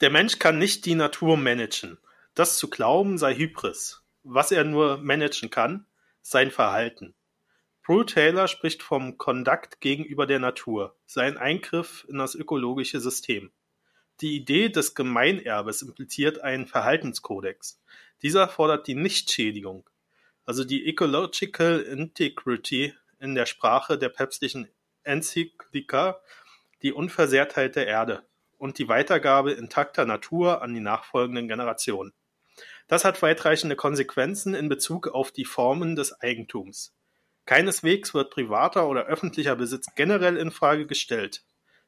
Der Mensch kann nicht die Natur managen. Das zu glauben sei Hybris. Was er nur managen kann, sein Verhalten. Prue Taylor spricht vom Conduct gegenüber der Natur, sein Eingriff in das ökologische System. Die Idee des Gemeinerbes impliziert einen Verhaltenskodex. Dieser fordert die Nichtschädigung, also die Ecological Integrity in der Sprache der päpstlichen Enzyklika, die Unversehrtheit der Erde und die Weitergabe intakter Natur an die nachfolgenden Generationen. Das hat weitreichende Konsequenzen in Bezug auf die Formen des Eigentums. Keineswegs wird privater oder öffentlicher Besitz generell in Frage gestellt,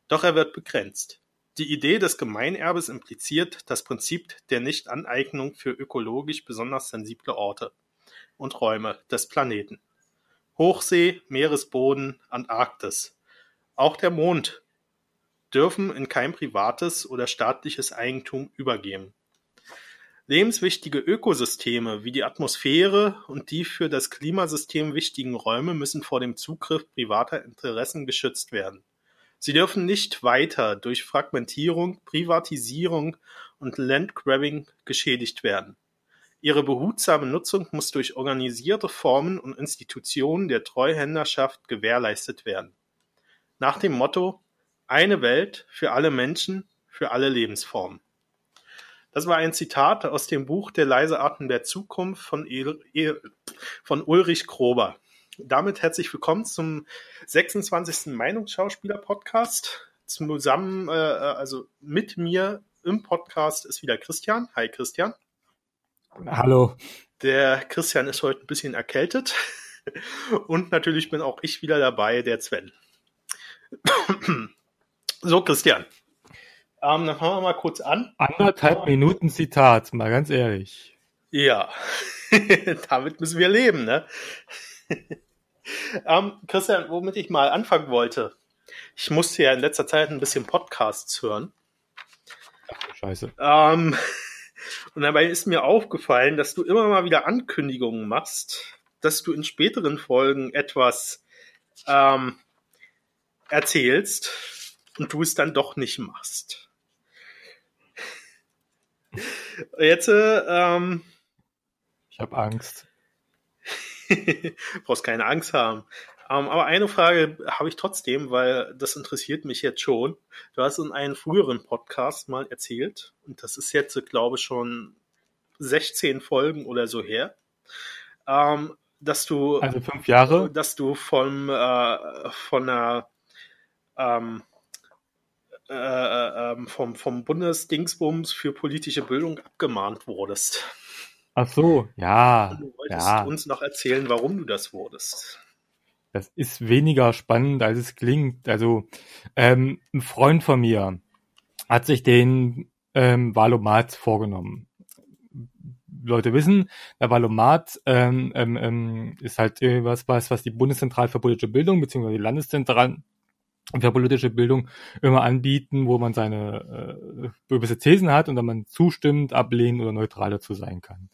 doch er wird begrenzt. Die Idee des Gemeinerbes impliziert das Prinzip der Nichtaneignung für ökologisch besonders sensible Orte und Räume des Planeten. Hochsee, Meeresboden, Antarktis. Auch der Mond dürfen in kein privates oder staatliches Eigentum übergehen. Lebenswichtige Ökosysteme wie die Atmosphäre und die für das Klimasystem wichtigen Räume müssen vor dem Zugriff privater Interessen geschützt werden. Sie dürfen nicht weiter durch Fragmentierung, Privatisierung und Landgrabbing geschädigt werden. Ihre behutsame Nutzung muss durch organisierte Formen und Institutionen der Treuhänderschaft gewährleistet werden. Nach dem Motto Eine Welt für alle Menschen, für alle Lebensformen. Das war ein Zitat aus dem Buch Der leise Atem der Zukunft von, El El von Ulrich Krober. Damit herzlich willkommen zum 26. Meinungsschauspieler-Podcast. Zusammen, äh, also mit mir im Podcast ist wieder Christian. Hi Christian. Hallo. Der Christian ist heute ein bisschen erkältet. Und natürlich bin auch ich wieder dabei, der Sven. So, Christian. Ähm, dann fangen wir mal kurz an. Anderthalb Minuten Zitat, mal ganz ehrlich. Ja, damit müssen wir leben, ne? ähm, Christian, womit ich mal anfangen wollte. Ich musste ja in letzter Zeit ein bisschen Podcasts hören. Scheiße. Ähm, und dabei ist mir aufgefallen, dass du immer mal wieder Ankündigungen machst, dass du in späteren Folgen etwas ähm, erzählst und du es dann doch nicht machst. Jetzt, ähm, ich habe Angst. brauchst keine Angst haben. Ähm, aber eine Frage habe ich trotzdem, weil das interessiert mich jetzt schon. Du hast in einem früheren Podcast mal erzählt, und das ist jetzt, glaube ich, schon 16 Folgen oder so her, ähm, dass du. Also fünf Jahre? Dass du vom, äh, von einer. Ähm, äh, äh, ähm, vom, vom Bundesdingsbums für politische Bildung abgemahnt wurdest. Ach so, ja. Du wolltest ja. uns noch erzählen, warum du das wurdest. Das ist weniger spannend, als es klingt. Also, ähm, ein Freund von mir hat sich den ähm, Valomat vorgenommen. Leute wissen, der Valomat ähm, ähm, ähm ist halt was, was, was die Bundeszentrale für politische Bildung beziehungsweise die Landeszentralen für politische Bildung immer anbieten, wo man seine äh, gewisse Thesen hat und dann man zustimmt, ablehnen oder neutral dazu sein kann.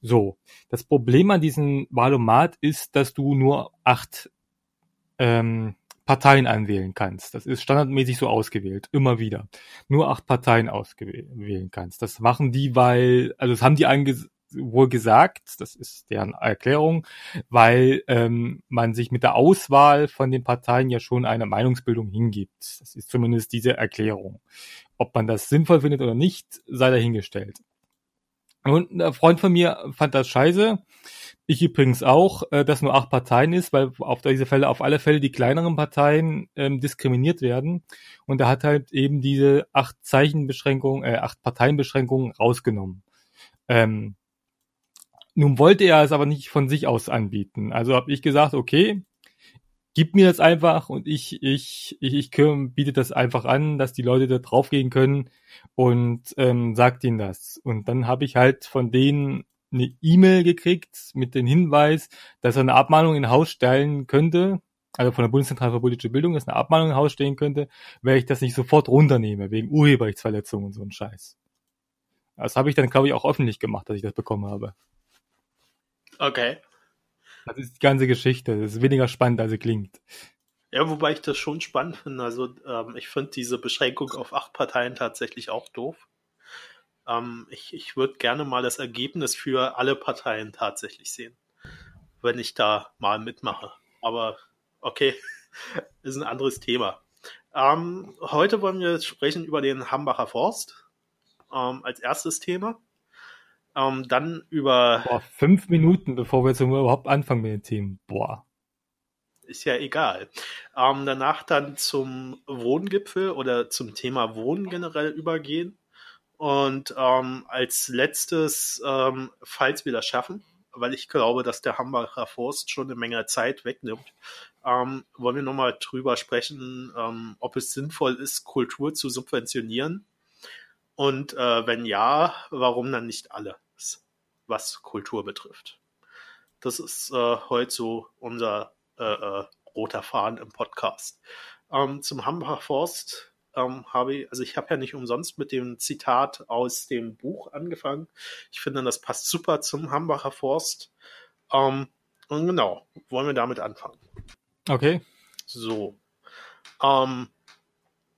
So, das Problem an diesem Wahlomat ist, dass du nur acht ähm, Parteien anwählen kannst. Das ist standardmäßig so ausgewählt, immer wieder. Nur acht Parteien auswählen kannst. Das machen die, weil, also das haben die ange wohl gesagt, das ist deren Erklärung, weil ähm, man sich mit der Auswahl von den Parteien ja schon eine Meinungsbildung hingibt. Das ist zumindest diese Erklärung. Ob man das sinnvoll findet oder nicht, sei dahingestellt. Und ein Freund von mir fand das scheiße. Ich übrigens auch, äh, dass nur acht Parteien ist, weil auf diese Fälle auf alle Fälle die kleineren Parteien ähm, diskriminiert werden. Und er hat halt eben diese acht Zeichenbeschränkungen, äh, acht Parteienbeschränkungen rausgenommen. Ähm, nun wollte er es aber nicht von sich aus anbieten. Also habe ich gesagt, okay, gib mir das einfach und ich, ich, ich, ich biete das einfach an, dass die Leute da draufgehen können und ähm, sagt ihnen das. Und dann habe ich halt von denen eine E-Mail gekriegt mit dem Hinweis, dass er eine Abmahnung in Haus stellen könnte, also von der Bundeszentrale für politische Bildung, dass eine Abmahnung in Haus stehen könnte, wenn ich das nicht sofort runternehme, wegen Urheberrechtsverletzungen und so ein Scheiß. Das habe ich dann, glaube ich, auch öffentlich gemacht, dass ich das bekommen habe. Okay. Das ist die ganze Geschichte. Das ist weniger spannend, als sie klingt. Ja, wobei ich das schon spannend finde. Also ähm, ich finde diese Beschränkung auf acht Parteien tatsächlich auch doof. Ähm, ich ich würde gerne mal das Ergebnis für alle Parteien tatsächlich sehen, wenn ich da mal mitmache. Aber okay, ist ein anderes Thema. Ähm, heute wollen wir sprechen über den Hambacher Forst ähm, als erstes Thema. Ähm, dann über. Boah, fünf Minuten, bevor wir jetzt überhaupt anfangen mit den Themen. Boah. Ist ja egal. Ähm, danach dann zum Wohngipfel oder zum Thema Wohnen generell übergehen. Und ähm, als letztes, ähm, falls wir das schaffen, weil ich glaube, dass der Hambacher Forst schon eine Menge Zeit wegnimmt, ähm, wollen wir nochmal drüber sprechen, ähm, ob es sinnvoll ist, Kultur zu subventionieren. Und äh, wenn ja, warum dann nicht alles, was Kultur betrifft. Das ist äh, heute so unser äh, äh roter Faden im Podcast. Ähm, zum Hambacher Forst ähm, habe ich, also ich habe ja nicht umsonst mit dem Zitat aus dem Buch angefangen. Ich finde, das passt super zum Hambacher Forst. Ähm, und genau, wollen wir damit anfangen. Okay. So. Ähm,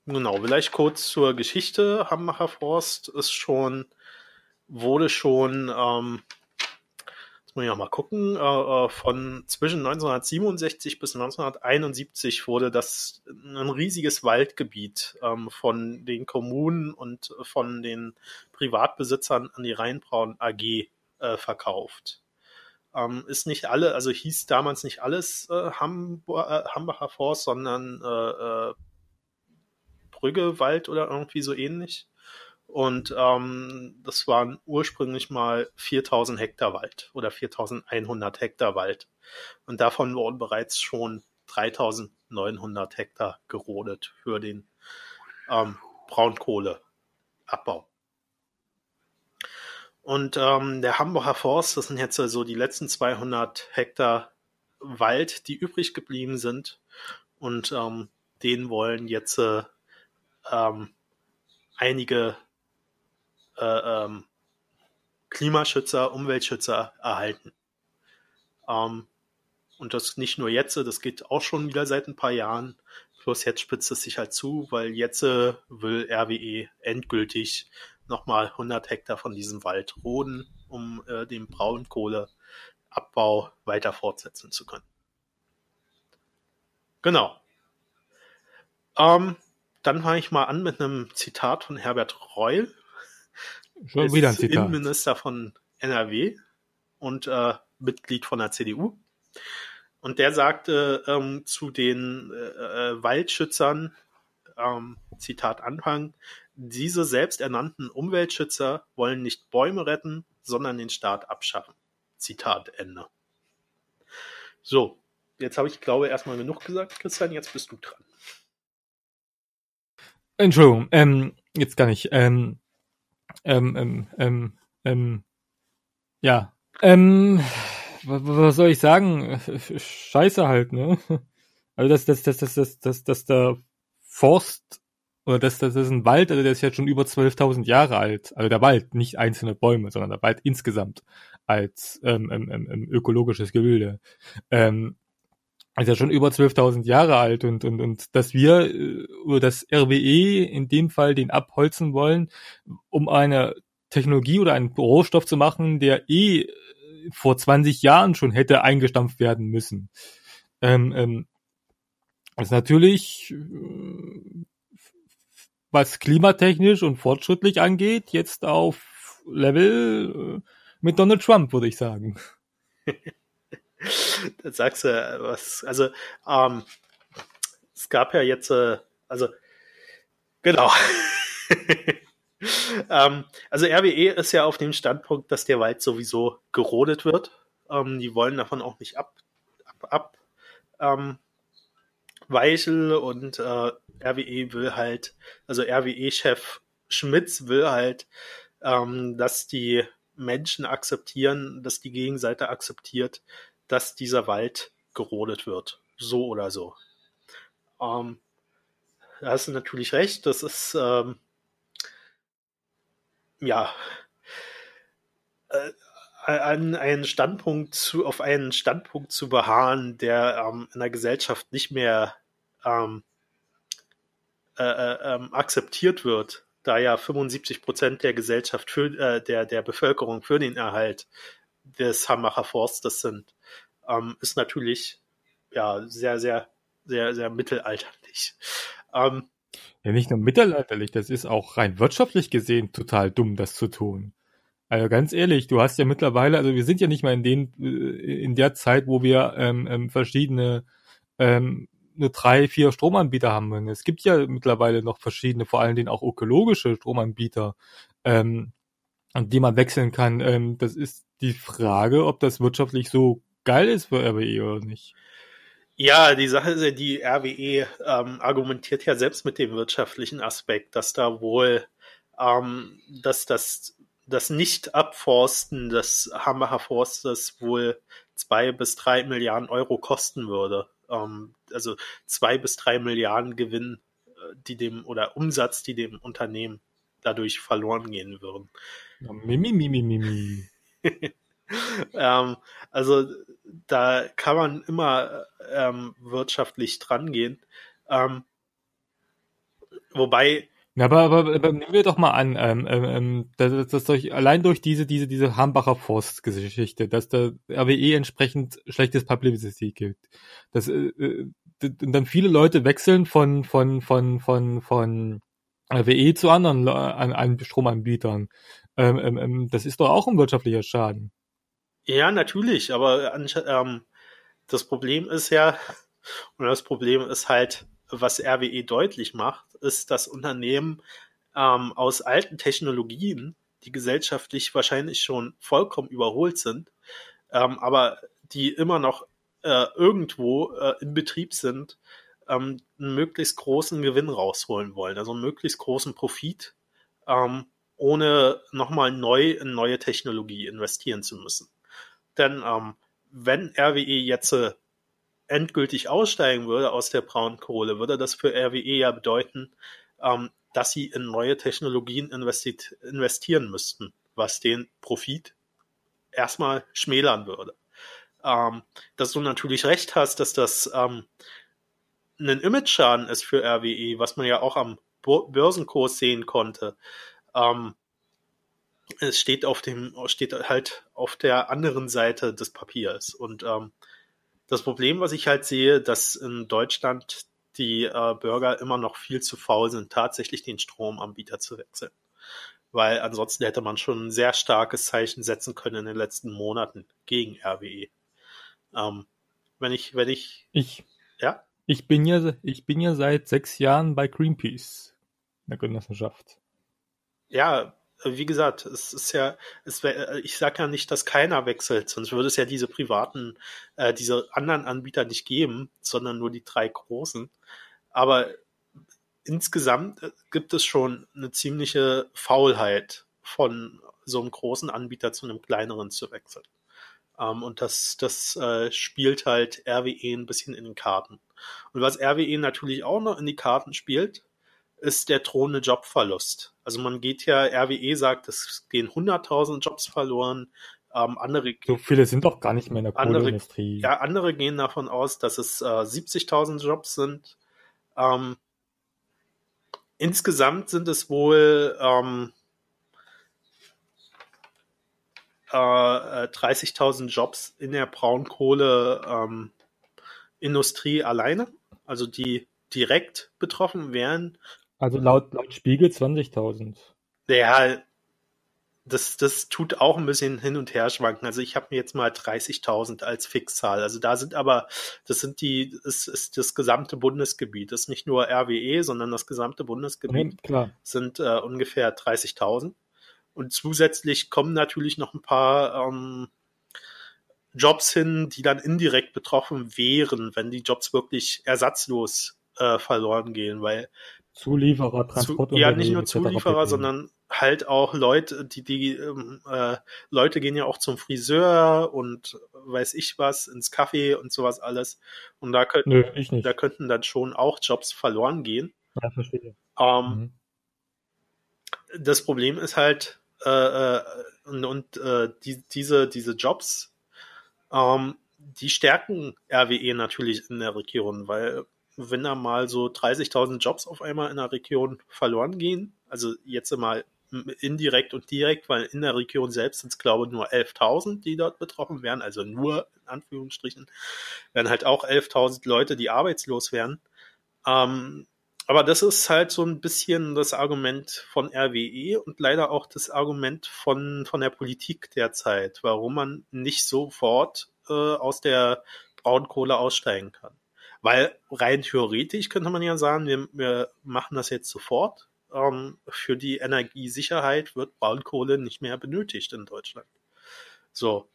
genau, vielleicht kurz zur Geschichte. Hambacher Forst ist schon, wurde schon, ähm, jetzt muss ich auch mal gucken, äh, äh von zwischen 1967 bis 1971 wurde das ein riesiges Waldgebiet ähm, von den Kommunen und von den Privatbesitzern an die Rheinbraun AG äh, verkauft. Ähm, ist nicht alle, also hieß damals nicht alles äh, äh, Hambacher Forst, sondern äh, äh, Brüggewald oder irgendwie so ähnlich. Und ähm, das waren ursprünglich mal 4000 Hektar Wald oder 4100 Hektar Wald. Und davon wurden bereits schon 3900 Hektar gerodet für den ähm, Braunkohleabbau. Und ähm, der Hamburger Forst, das sind jetzt so also die letzten 200 Hektar Wald, die übrig geblieben sind. Und ähm, den wollen jetzt äh, ähm, einige äh, ähm, Klimaschützer, Umweltschützer erhalten. Ähm, und das nicht nur jetzt, das geht auch schon wieder seit ein paar Jahren. Plus jetzt spitzt es sich halt zu, weil jetzt äh, will RWE endgültig nochmal 100 Hektar von diesem Wald roden, um äh, den Braunkohleabbau weiter fortsetzen zu können. Genau. Ähm, dann fange ich mal an mit einem Zitat von Herbert Reul. Schon wieder ein Zitat. Innenminister von NRW und äh, Mitglied von der CDU. Und der sagte ähm, zu den äh, äh, Waldschützern, ähm, Zitat Anfang, diese selbsternannten Umweltschützer wollen nicht Bäume retten, sondern den Staat abschaffen. Zitat Ende. So, jetzt habe ich, glaube erstmal genug gesagt, Christian, jetzt bist du dran. Entschuldigung, ähm, jetzt gar nicht. Ähm, ähm, ähm, ähm, ähm, ja, ähm, was, soll ich sagen? Scheiße halt, ne? Also dass, dass, dass, dass, dass, dass, dass der Forst oder das, das ist ein Wald, also der ist jetzt schon über 12.000 Jahre alt. Also der Wald, nicht einzelne Bäume, sondern der Wald insgesamt als ähm, ähm, ähm, ökologisches Gebilde. Ähm, ist ja schon über 12.000 Jahre alt und, und, und dass wir äh, oder das RWE in dem Fall den abholzen wollen, um eine Technologie oder einen Rohstoff zu machen, der eh vor 20 Jahren schon hätte eingestampft werden müssen. Ähm, ähm, ist natürlich äh, was klimatechnisch und fortschrittlich angeht, jetzt auf Level äh, mit Donald Trump, würde ich sagen. da sagst du was. Also, ähm, es gab ja jetzt, äh, also, genau. ähm, also RWE ist ja auf dem Standpunkt, dass der Wald sowieso gerodet wird. Ähm, die wollen davon auch nicht ab, ab, ab ähm, Weichel und äh, RWE will halt, also RWE-Chef Schmitz will halt, ähm, dass die Menschen akzeptieren, dass die Gegenseite akzeptiert, dass dieser Wald gerodet wird. So oder so. Ähm, da hast du natürlich recht, das ist ähm, ja äh, an einen Standpunkt zu, auf einen Standpunkt zu beharren, der ähm, in der Gesellschaft nicht mehr ähm, äh, äh, ähm, akzeptiert wird, da ja 75 Prozent der Gesellschaft für äh, der der Bevölkerung für den Erhalt des Hambacher Forstes sind, ähm, ist natürlich ja sehr sehr sehr sehr mittelalterlich. Ähm, ja, nicht nur mittelalterlich, das ist auch rein wirtschaftlich gesehen total dumm, das zu tun. Also ganz ehrlich, du hast ja mittlerweile, also wir sind ja nicht mal in den äh, in der Zeit, wo wir ähm, ähm, verschiedene ähm, nur drei, vier Stromanbieter haben. Es gibt ja mittlerweile noch verschiedene, vor allen Dingen auch ökologische Stromanbieter, ähm, an die man wechseln kann. Ähm, das ist die Frage, ob das wirtschaftlich so geil ist für RWE oder nicht. Ja, die Sache ist ja, die RWE ähm, argumentiert ja selbst mit dem wirtschaftlichen Aspekt, dass da wohl, ähm, dass das, das Nicht-Abforsten des Hambacher Forstes wohl zwei bis drei Milliarden Euro kosten würde ähm, also zwei bis drei Milliarden Gewinn, äh, die dem oder Umsatz, die dem Unternehmen dadurch verloren gehen würden. Mimi, mimi, mimi. ähm, also da kann man immer ähm, wirtschaftlich dran gehen. Ähm, wobei na, aber, aber, aber nehmen wir doch mal an, ähm, ähm, ähm dass, dass durch, allein durch diese, diese, diese Hambacher Forstgeschichte, dass der RWE entsprechend schlechtes Publicity gibt. Dass äh, äh dann viele Leute wechseln von, von, von, von, von RWE zu anderen an, an Stromanbietern. Ähm, ähm, ähm, das ist doch auch ein wirtschaftlicher Schaden. Ja, natürlich, aber ähm, das Problem ist ja, und das Problem ist halt, was RWE deutlich macht, ist, dass Unternehmen ähm, aus alten Technologien, die gesellschaftlich wahrscheinlich schon vollkommen überholt sind, ähm, aber die immer noch äh, irgendwo äh, in Betrieb sind, ähm, einen möglichst großen Gewinn rausholen wollen, also einen möglichst großen Profit, ähm, ohne nochmal neu in neue Technologie investieren zu müssen. Denn ähm, wenn RWE jetzt äh, endgültig aussteigen würde aus der Braunkohle, würde das für RWE ja bedeuten, ähm, dass sie in neue Technologien investieren müssten, was den Profit erstmal schmälern würde. Ähm, dass du natürlich recht hast, dass das ähm, ein Image-Schaden ist für RWE, was man ja auch am Börsenkurs sehen konnte. Ähm, es steht auf dem, steht halt auf der anderen Seite des Papiers und ähm, das Problem, was ich halt sehe, dass in Deutschland die äh, Bürger immer noch viel zu faul sind, tatsächlich den Stromanbieter zu wechseln. Weil ansonsten hätte man schon ein sehr starkes Zeichen setzen können in den letzten Monaten gegen RWE. Ähm, wenn ich, wenn ich, ich, ja, ich bin ja, ich bin ja seit sechs Jahren bei Greenpeace der Genossenschaft. Ja, wie gesagt, es ist ja, es wär, äh, ich sage ja nicht, dass keiner wechselt, sonst würde es ja diese privaten, äh, diese anderen Anbieter nicht geben, sondern nur die drei großen. Aber insgesamt äh, gibt es schon eine ziemliche Faulheit von so einem großen Anbieter zu einem kleineren zu wechseln. Ähm, und das, das äh, spielt halt RWE ein bisschen in den Karten. Und was RWE natürlich auch noch in die Karten spielt, ist der drohende Jobverlust. Also man geht ja, RWE sagt, es gehen 100.000 Jobs verloren. Ähm, andere, so viele sind doch gar nicht mehr in der Kohleindustrie. Ja, andere gehen davon aus, dass es äh, 70.000 Jobs sind. Ähm, insgesamt sind es wohl ähm, äh, 30.000 Jobs in der Braunkohleindustrie ähm, alleine, also die direkt betroffen wären. Also laut, laut Spiegel 20.000. Ja, das, das tut auch ein bisschen hin und her schwanken. Also ich habe mir jetzt mal 30.000 als Fixzahl. Also da sind aber, das sind die, ist, ist das gesamte Bundesgebiet. Das ist nicht nur RWE, sondern das gesamte Bundesgebiet ja, sind äh, ungefähr 30.000. Und zusätzlich kommen natürlich noch ein paar ähm, Jobs hin, die dann indirekt betroffen wären, wenn die Jobs wirklich ersatzlos äh, verloren gehen, weil Zulieferer, Transport zu, Ja, nicht nur Zulieferer, sondern halt auch Leute, die, die ähm, äh, Leute gehen ja auch zum Friseur und weiß ich was, ins Café und sowas alles. Und da könnten, Nö, da könnten dann schon auch Jobs verloren gehen. Ja, verstehe. Ähm, mhm. Das Problem ist halt, äh, äh, und, und äh, die, diese, diese Jobs, ähm, die stärken RWE natürlich in der Region, weil wenn da mal so 30.000 Jobs auf einmal in der Region verloren gehen, also jetzt mal indirekt und direkt, weil in der Region selbst sind es, glaube ich, nur 11.000, die dort betroffen wären, also nur in Anführungsstrichen, wären halt auch 11.000 Leute, die arbeitslos wären. Ähm, aber das ist halt so ein bisschen das Argument von RWE und leider auch das Argument von, von der Politik derzeit, warum man nicht sofort äh, aus der Braunkohle aussteigen kann. Weil rein theoretisch könnte man ja sagen, wir, wir machen das jetzt sofort. Ähm, für die Energiesicherheit wird Braunkohle nicht mehr benötigt in Deutschland. So.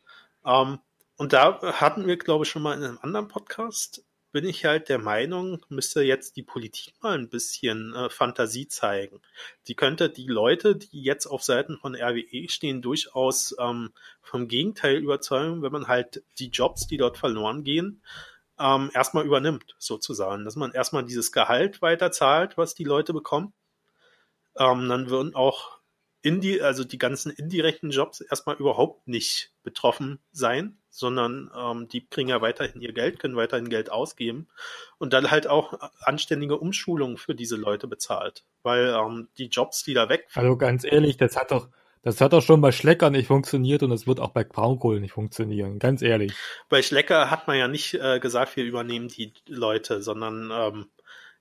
Ähm, und da hatten wir, glaube ich, schon mal in einem anderen Podcast bin ich halt der Meinung, müsste jetzt die Politik mal ein bisschen äh, Fantasie zeigen. Die könnte die Leute, die jetzt auf Seiten von RWE stehen, durchaus ähm, vom Gegenteil überzeugen, wenn man halt die Jobs, die dort verloren gehen, ähm, erstmal übernimmt, sozusagen. Dass man erstmal dieses Gehalt weiter zahlt, was die Leute bekommen. Ähm, dann würden auch in die, also die ganzen indirekten Jobs erstmal überhaupt nicht betroffen sein, sondern ähm, die kriegen ja weiterhin ihr Geld, können weiterhin Geld ausgeben und dann halt auch anständige Umschulungen für diese Leute bezahlt, weil ähm, die Jobs, die da weg. Also ganz ehrlich, das hat doch das hat doch schon bei Schlecker nicht funktioniert und es wird auch bei Braunkohle nicht funktionieren, ganz ehrlich. Bei Schlecker hat man ja nicht äh, gesagt, wir übernehmen die Leute, sondern ähm,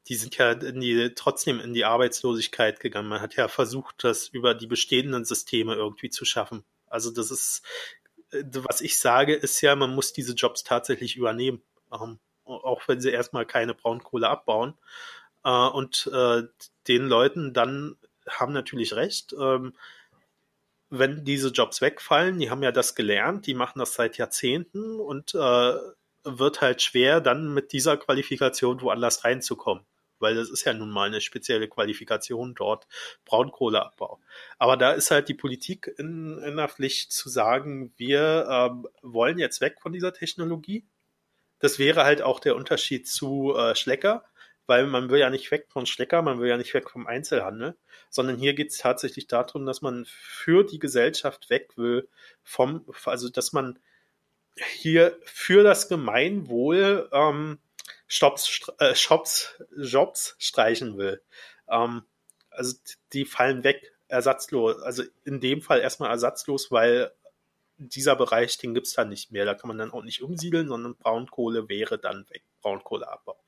die sind ja in die, trotzdem in die Arbeitslosigkeit gegangen. Man hat ja versucht, das über die bestehenden Systeme irgendwie zu schaffen. Also das ist, äh, was ich sage, ist ja, man muss diese Jobs tatsächlich übernehmen. Ähm, auch wenn sie erstmal keine Braunkohle abbauen. Äh, und äh, den Leuten dann haben natürlich recht, ähm, wenn diese Jobs wegfallen, die haben ja das gelernt, die machen das seit Jahrzehnten und äh, wird halt schwer, dann mit dieser Qualifikation woanders reinzukommen weil das ist ja nun mal eine spezielle Qualifikation dort, Braunkohleabbau. Aber da ist halt die Politik in, in der Pflicht zu sagen, wir ähm, wollen jetzt weg von dieser Technologie. Das wäre halt auch der Unterschied zu äh, Schlecker, weil man will ja nicht weg von Schlecker, man will ja nicht weg vom Einzelhandel, sondern hier geht es tatsächlich darum, dass man für die Gesellschaft weg will vom, also dass man hier für das Gemeinwohl ähm, Stops, äh, Shops, Jobs streichen will. Ähm, also die fallen weg, ersatzlos. Also in dem Fall erstmal ersatzlos, weil dieser Bereich, den gibt's dann nicht mehr. Da kann man dann auch nicht umsiedeln, sondern Braunkohle wäre dann weg. Braunkohleabbau.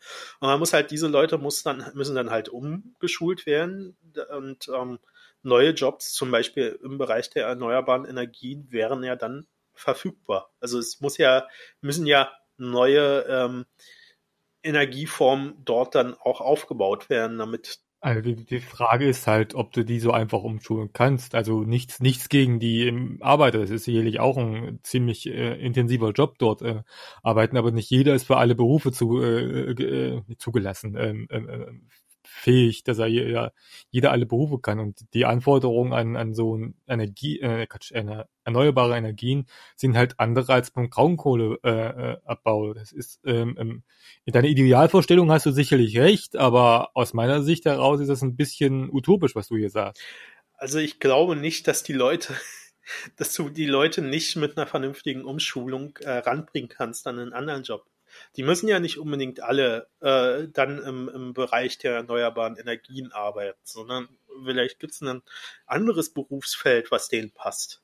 Und man muss halt, diese Leute muss dann, müssen dann halt umgeschult werden und ähm, neue Jobs, zum Beispiel im Bereich der erneuerbaren Energien, wären ja dann verfügbar. Also es muss ja, müssen ja neue ähm, Energieformen dort dann auch aufgebaut werden, damit also die, die Frage ist halt, ob du die so einfach umschulen kannst. Also nichts, nichts gegen die Arbeiter. Das ist sicherlich auch ein ziemlich äh, intensiver Job dort äh, arbeiten, aber nicht jeder ist für alle Berufe zu, äh, äh, zugelassen. Ähm, ähm, ähm fähig, dass er jeder, jeder alle Berufe kann. Und die Anforderungen an, an so Energie, äh, Quatsch, eine, erneuerbare Energien sind halt andere als beim Braunkohleabbau. Äh, das ist ähm, ähm, in deiner Idealvorstellung hast du sicherlich recht, aber aus meiner Sicht heraus ist das ein bisschen utopisch, was du hier sagst. Also ich glaube nicht, dass die Leute dass du die Leute nicht mit einer vernünftigen Umschulung äh, ranbringen kannst an einen anderen Job die müssen ja nicht unbedingt alle äh, dann im, im Bereich der erneuerbaren Energien arbeiten, sondern vielleicht gibt es ein anderes Berufsfeld, was denen passt.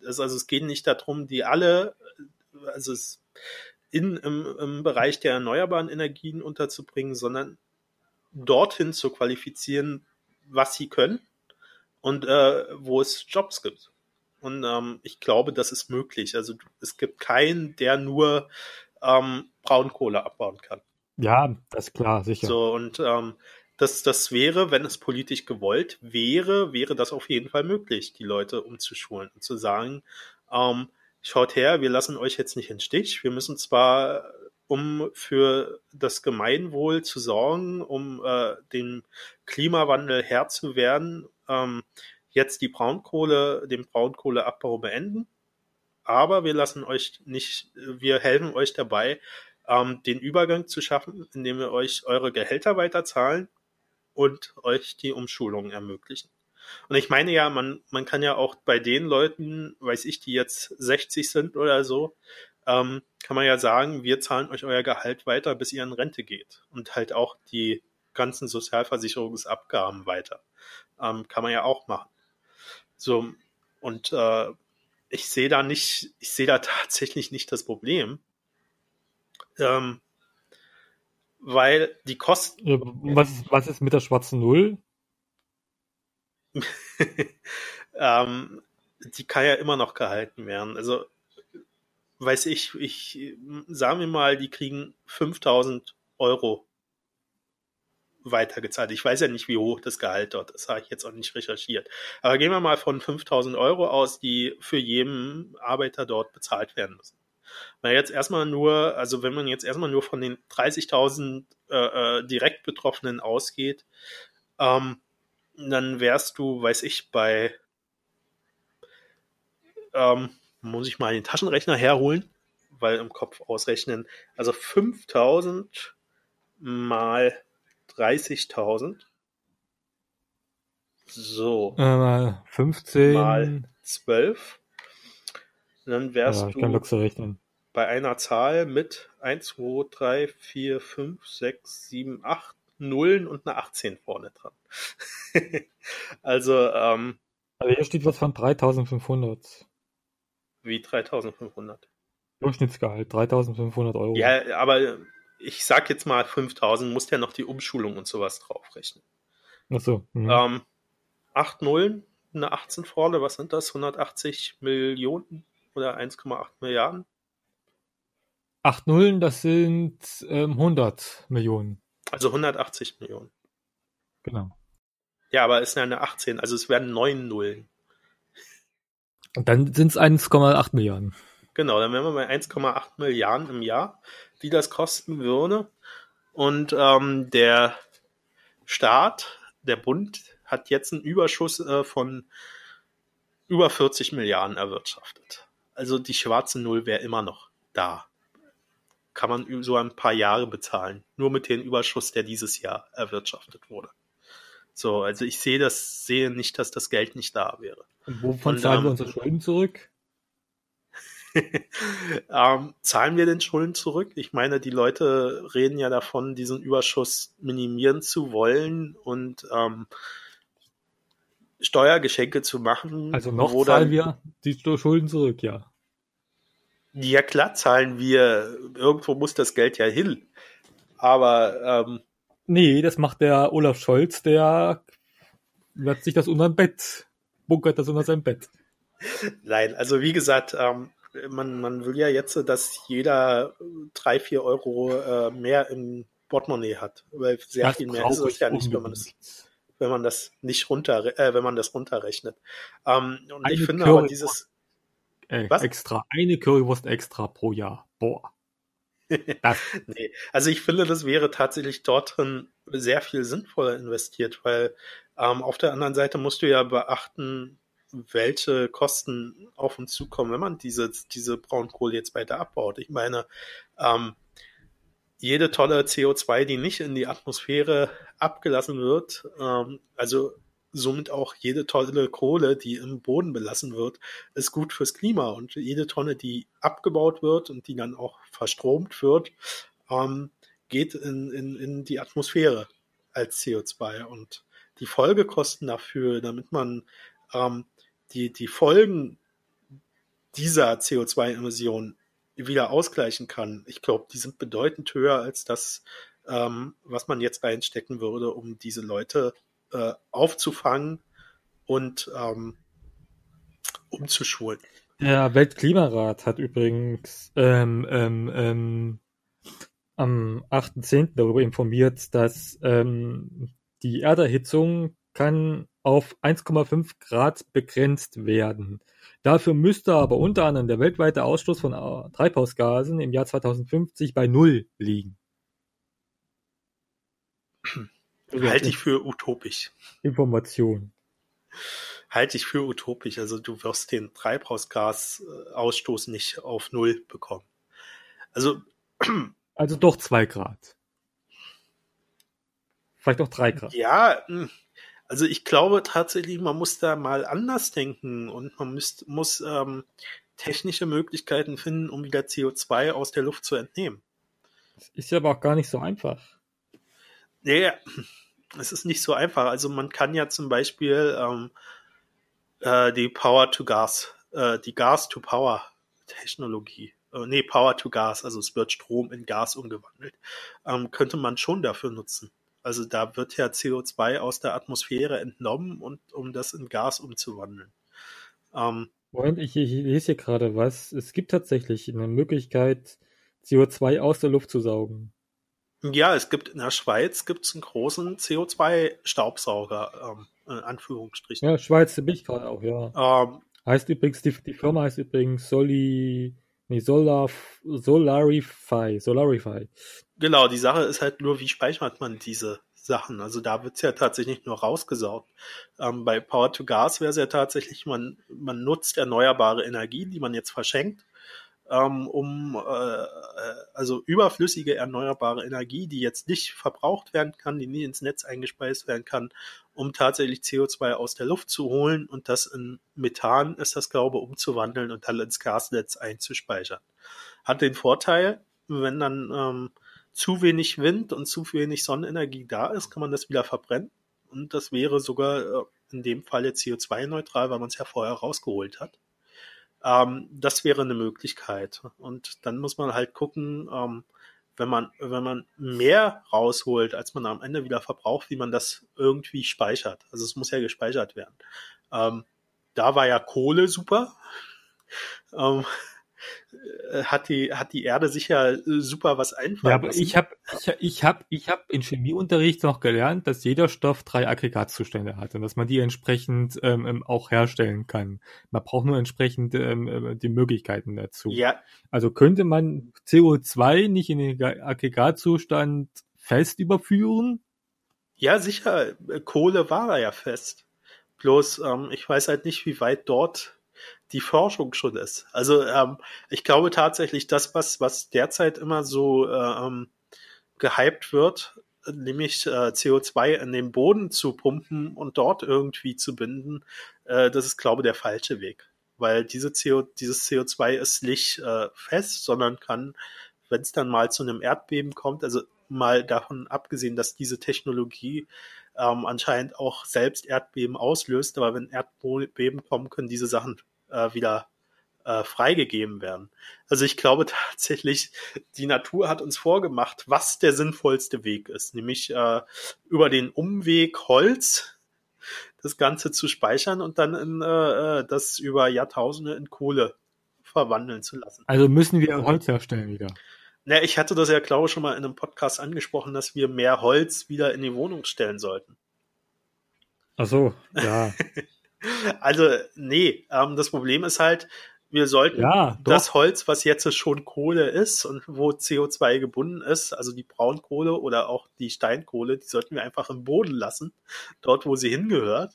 Das, also es geht nicht darum, die alle, also es in, im, im Bereich der erneuerbaren Energien unterzubringen, sondern dorthin zu qualifizieren, was sie können und äh, wo es Jobs gibt. Und ähm, ich glaube, das ist möglich. Also es gibt keinen, der nur ähm, Braunkohle abbauen kann. Ja, das ist klar, sicher. So, und ähm, das, das wäre, wenn es politisch gewollt wäre, wäre das auf jeden Fall möglich, die Leute umzuschulen und zu sagen, ähm, schaut her, wir lassen euch jetzt nicht in Stich. Wir müssen zwar, um für das Gemeinwohl zu sorgen, um äh, den Klimawandel Herr zu werden, ähm, jetzt die Braunkohle, den Braunkohleabbau beenden aber wir lassen euch nicht, wir helfen euch dabei, ähm, den Übergang zu schaffen, indem wir euch eure Gehälter weiterzahlen und euch die Umschulung ermöglichen. Und ich meine ja, man, man kann ja auch bei den Leuten, weiß ich, die jetzt 60 sind oder so, ähm, kann man ja sagen, wir zahlen euch euer Gehalt weiter, bis ihr in Rente geht. Und halt auch die ganzen Sozialversicherungsabgaben weiter. Ähm, kann man ja auch machen. So, und äh, ich sehe da nicht, ich sehe da tatsächlich nicht das Problem. Ähm, weil die Kosten. Was, was ist mit der schwarzen Null? ähm, die kann ja immer noch gehalten werden. Also, weiß ich, ich, sagen wir mal, die kriegen 5000 Euro weitergezahlt. Ich weiß ja nicht, wie hoch das Gehalt dort ist, habe ich jetzt auch nicht recherchiert. Aber gehen wir mal von 5000 Euro aus, die für jeden Arbeiter dort bezahlt werden müssen. Na jetzt erstmal nur, also wenn man jetzt erstmal nur von den 30.000 äh, äh, direkt Betroffenen ausgeht, ähm, dann wärst du, weiß ich, bei, ähm, muss ich mal den Taschenrechner herholen, weil im Kopf ausrechnen, also 5000 mal 30.000. So. Äh, 15. Mal 12. Dann wärst ja, du bei einer Zahl mit 1, 2, 3, 4, 5, 6, 7, 8 Nullen und eine 18 vorne dran. also, ähm, Also hier steht was von 3500. wie 3500. Durchschnittsgehalt, 3500 Euro. Ja, aber ich sag jetzt mal 5000, musst ja noch die Umschulung und sowas draufrechnen. Achso. Mhm. Ähm, 8 Nullen, eine 18 vorne, was sind das? 180 Millionen oder 1,8 Milliarden? 8 Nullen, das sind ähm, 100 Millionen. Also 180 Millionen. Genau. Ja, aber es ist ja eine 18, also es werden 9 Nullen. Und dann sind es 1,8 Milliarden. Genau, dann wären wir bei 1,8 Milliarden im Jahr, die das kosten würde. Und ähm, der Staat, der Bund, hat jetzt einen Überschuss äh, von über 40 Milliarden erwirtschaftet. Also die schwarze Null wäre immer noch da. Kann man so ein paar Jahre bezahlen. Nur mit dem Überschuss, der dieses Jahr erwirtschaftet wurde. So, also ich sehe das, sehe nicht, dass das Geld nicht da wäre. Und wovon Und, zahlen ähm, wir unsere Schulden zurück? ähm, zahlen wir den Schulden zurück? Ich meine, die Leute reden ja davon, diesen Überschuss minimieren zu wollen und ähm, Steuergeschenke zu machen. Also noch zahlen wir die Schulden zurück, ja. Ja, klar zahlen wir. Irgendwo muss das Geld ja hin. Aber ähm, Nee, das macht der Olaf Scholz, der wird sich das unter dem Bett, bunkert das unter seinem Bett. nein, also wie gesagt, ähm, man, man will ja jetzt, dass jeder drei, vier Euro äh, mehr im Portemonnaie hat. Weil sehr Das viel mehr ist es ja nicht, wenn man unbedingt. Wenn man das nicht runter, äh, wenn man das runterrechnet. Ähm, und ich Eine finde aber Currywurst. dieses, Äh, Was? extra. Eine Currywurst extra pro Jahr. Boah. Nee, also ich finde, das wäre tatsächlich dort drin sehr viel sinnvoller investiert, weil ähm, auf der anderen Seite musst du ja beachten, welche Kosten auf uns zukommen, wenn man diese, diese Braunkohle jetzt weiter abbaut. Ich meine, ähm, jede tolle CO2, die nicht in die Atmosphäre abgelassen wird, ähm, also somit auch jede tolle Kohle, die im Boden belassen wird, ist gut fürs Klima. Und jede Tonne, die abgebaut wird und die dann auch verstromt wird, ähm, geht in, in, in die Atmosphäre als CO2. Und die Folgekosten dafür, damit man ähm, die, die Folgen dieser CO2-Emissionen wieder ausgleichen kann, ich glaube, die sind bedeutend höher als das, ähm, was man jetzt reinstecken würde, um diese Leute äh, aufzufangen und ähm, umzuschulen. der Weltklimarat hat übrigens ähm, ähm, ähm, am 8.10. darüber informiert, dass ähm, die Erderhitzung kann auf 1,5 Grad begrenzt werden. Dafür müsste aber unter anderem der weltweite Ausstoß von äh, Treibhausgasen im Jahr 2050 bei Null liegen. Also Halte ich für utopisch. Information. Halte ich für utopisch. Also du wirst den Treibhausgasausstoß nicht auf Null bekommen. Also Also doch zwei Grad. Vielleicht auch drei Grad. Ja, mh, also ich glaube tatsächlich, man muss da mal anders denken und man müsst, muss ähm, technische Möglichkeiten finden, um wieder CO2 aus der Luft zu entnehmen. Das ist ja aber auch gar nicht so einfach. Ja, es ist nicht so einfach. Also man kann ja zum Beispiel ähm, äh, die Power to Gas, äh, die Gas to Power Technologie, äh, nee, Power to Gas, also es wird Strom in Gas umgewandelt, ähm, könnte man schon dafür nutzen. Also da wird ja CO2 aus der Atmosphäre entnommen und um das in Gas umzuwandeln. Ähm, Moment, ich, ich lese hier gerade was. Es gibt tatsächlich eine Möglichkeit, CO2 aus der Luft zu saugen. Ja, es gibt in der Schweiz gibt's einen großen CO2-Staubsauger, ähm, in Anführungsstrichen. Ja, Schweiz bin ich gerade auch, ja. Ähm, heißt übrigens, die, die Firma heißt übrigens Soli, nee, Solar, Solarify, Solarify. Genau, die Sache ist halt nur, wie speichert man diese Sachen? Also da wird's ja tatsächlich nur rausgesaugt. Ähm, bei Power to Gas wäre es ja tatsächlich, man, man nutzt erneuerbare Energie, die man jetzt verschenkt ähm, um äh, also überflüssige erneuerbare Energie, die jetzt nicht verbraucht werden kann, die nie ins Netz eingespeist werden kann, um tatsächlich CO2 aus der Luft zu holen und das in Methan ist das glaube umzuwandeln und dann ins Gasnetz einzuspeichern. Hat den Vorteil, wenn dann ähm, zu wenig Wind und zu wenig Sonnenenergie da ist, kann man das wieder verbrennen und das wäre sogar äh, in dem Falle CO2-neutral, weil man es ja vorher rausgeholt hat. Ähm, das wäre eine Möglichkeit. Und dann muss man halt gucken, ähm, wenn man, wenn man mehr rausholt, als man am Ende wieder verbraucht, wie man das irgendwie speichert. Also es muss ja gespeichert werden. Ähm, da war ja Kohle super. Ähm, äh, hat die, hat die Erde sicher äh, super was einfallen Ja, aber lassen. ich habe ich, ich hab, ich hab in Chemieunterricht noch gelernt, dass jeder Stoff drei Aggregatzustände hat und dass man die entsprechend ähm, ähm auch herstellen kann. Man braucht nur entsprechend ähm, äh, die Möglichkeiten dazu. Ja. Also könnte man CO2 nicht in den Aggregatzustand fest überführen? Ja, sicher. Kohle war ja fest. Bloß, ähm, ich weiß halt nicht, wie weit dort die Forschung schon ist. Also ähm, ich glaube tatsächlich, das, was, was derzeit immer so äh, ähm, gehypt wird, nämlich äh, CO2 in den Boden zu pumpen und dort irgendwie zu binden, äh, das ist, glaube ich, der falsche Weg. Weil diese CO, dieses CO2 ist nicht äh, fest, sondern kann, wenn es dann mal zu einem Erdbeben kommt, also mal davon abgesehen, dass diese Technologie ähm, anscheinend auch selbst Erdbeben auslöst, aber wenn Erdbeben kommen, können diese Sachen äh, wieder äh, freigegeben werden. Also ich glaube tatsächlich, die Natur hat uns vorgemacht, was der sinnvollste Weg ist, nämlich äh, über den Umweg Holz das Ganze zu speichern und dann in, äh, äh das über Jahrtausende in Kohle verwandeln zu lassen. Also müssen wir Holz herstellen wieder. Na, ich hatte das ja, glaube ich, schon mal in einem Podcast angesprochen, dass wir mehr Holz wieder in die Wohnung stellen sollten. Ach so, ja. Also, nee, ähm, das Problem ist halt, wir sollten ja, das Holz, was jetzt schon Kohle ist und wo CO2 gebunden ist, also die Braunkohle oder auch die Steinkohle, die sollten wir einfach im Boden lassen, dort, wo sie hingehört.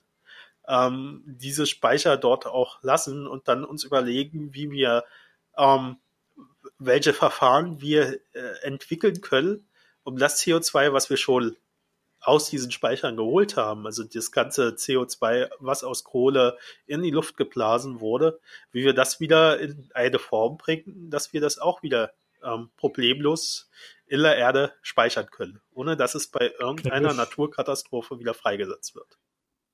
Ähm, diese Speicher dort auch lassen und dann uns überlegen, wie wir, ähm, welche Verfahren wir äh, entwickeln können, um das CO2, was wir schon aus diesen Speichern geholt haben, also das ganze CO2, was aus Kohle in die Luft geblasen wurde, wie wir das wieder in eine Form bringen, dass wir das auch wieder ähm, problemlos in der Erde speichern können, ohne dass es bei irgendeiner Klar. Naturkatastrophe wieder freigesetzt wird.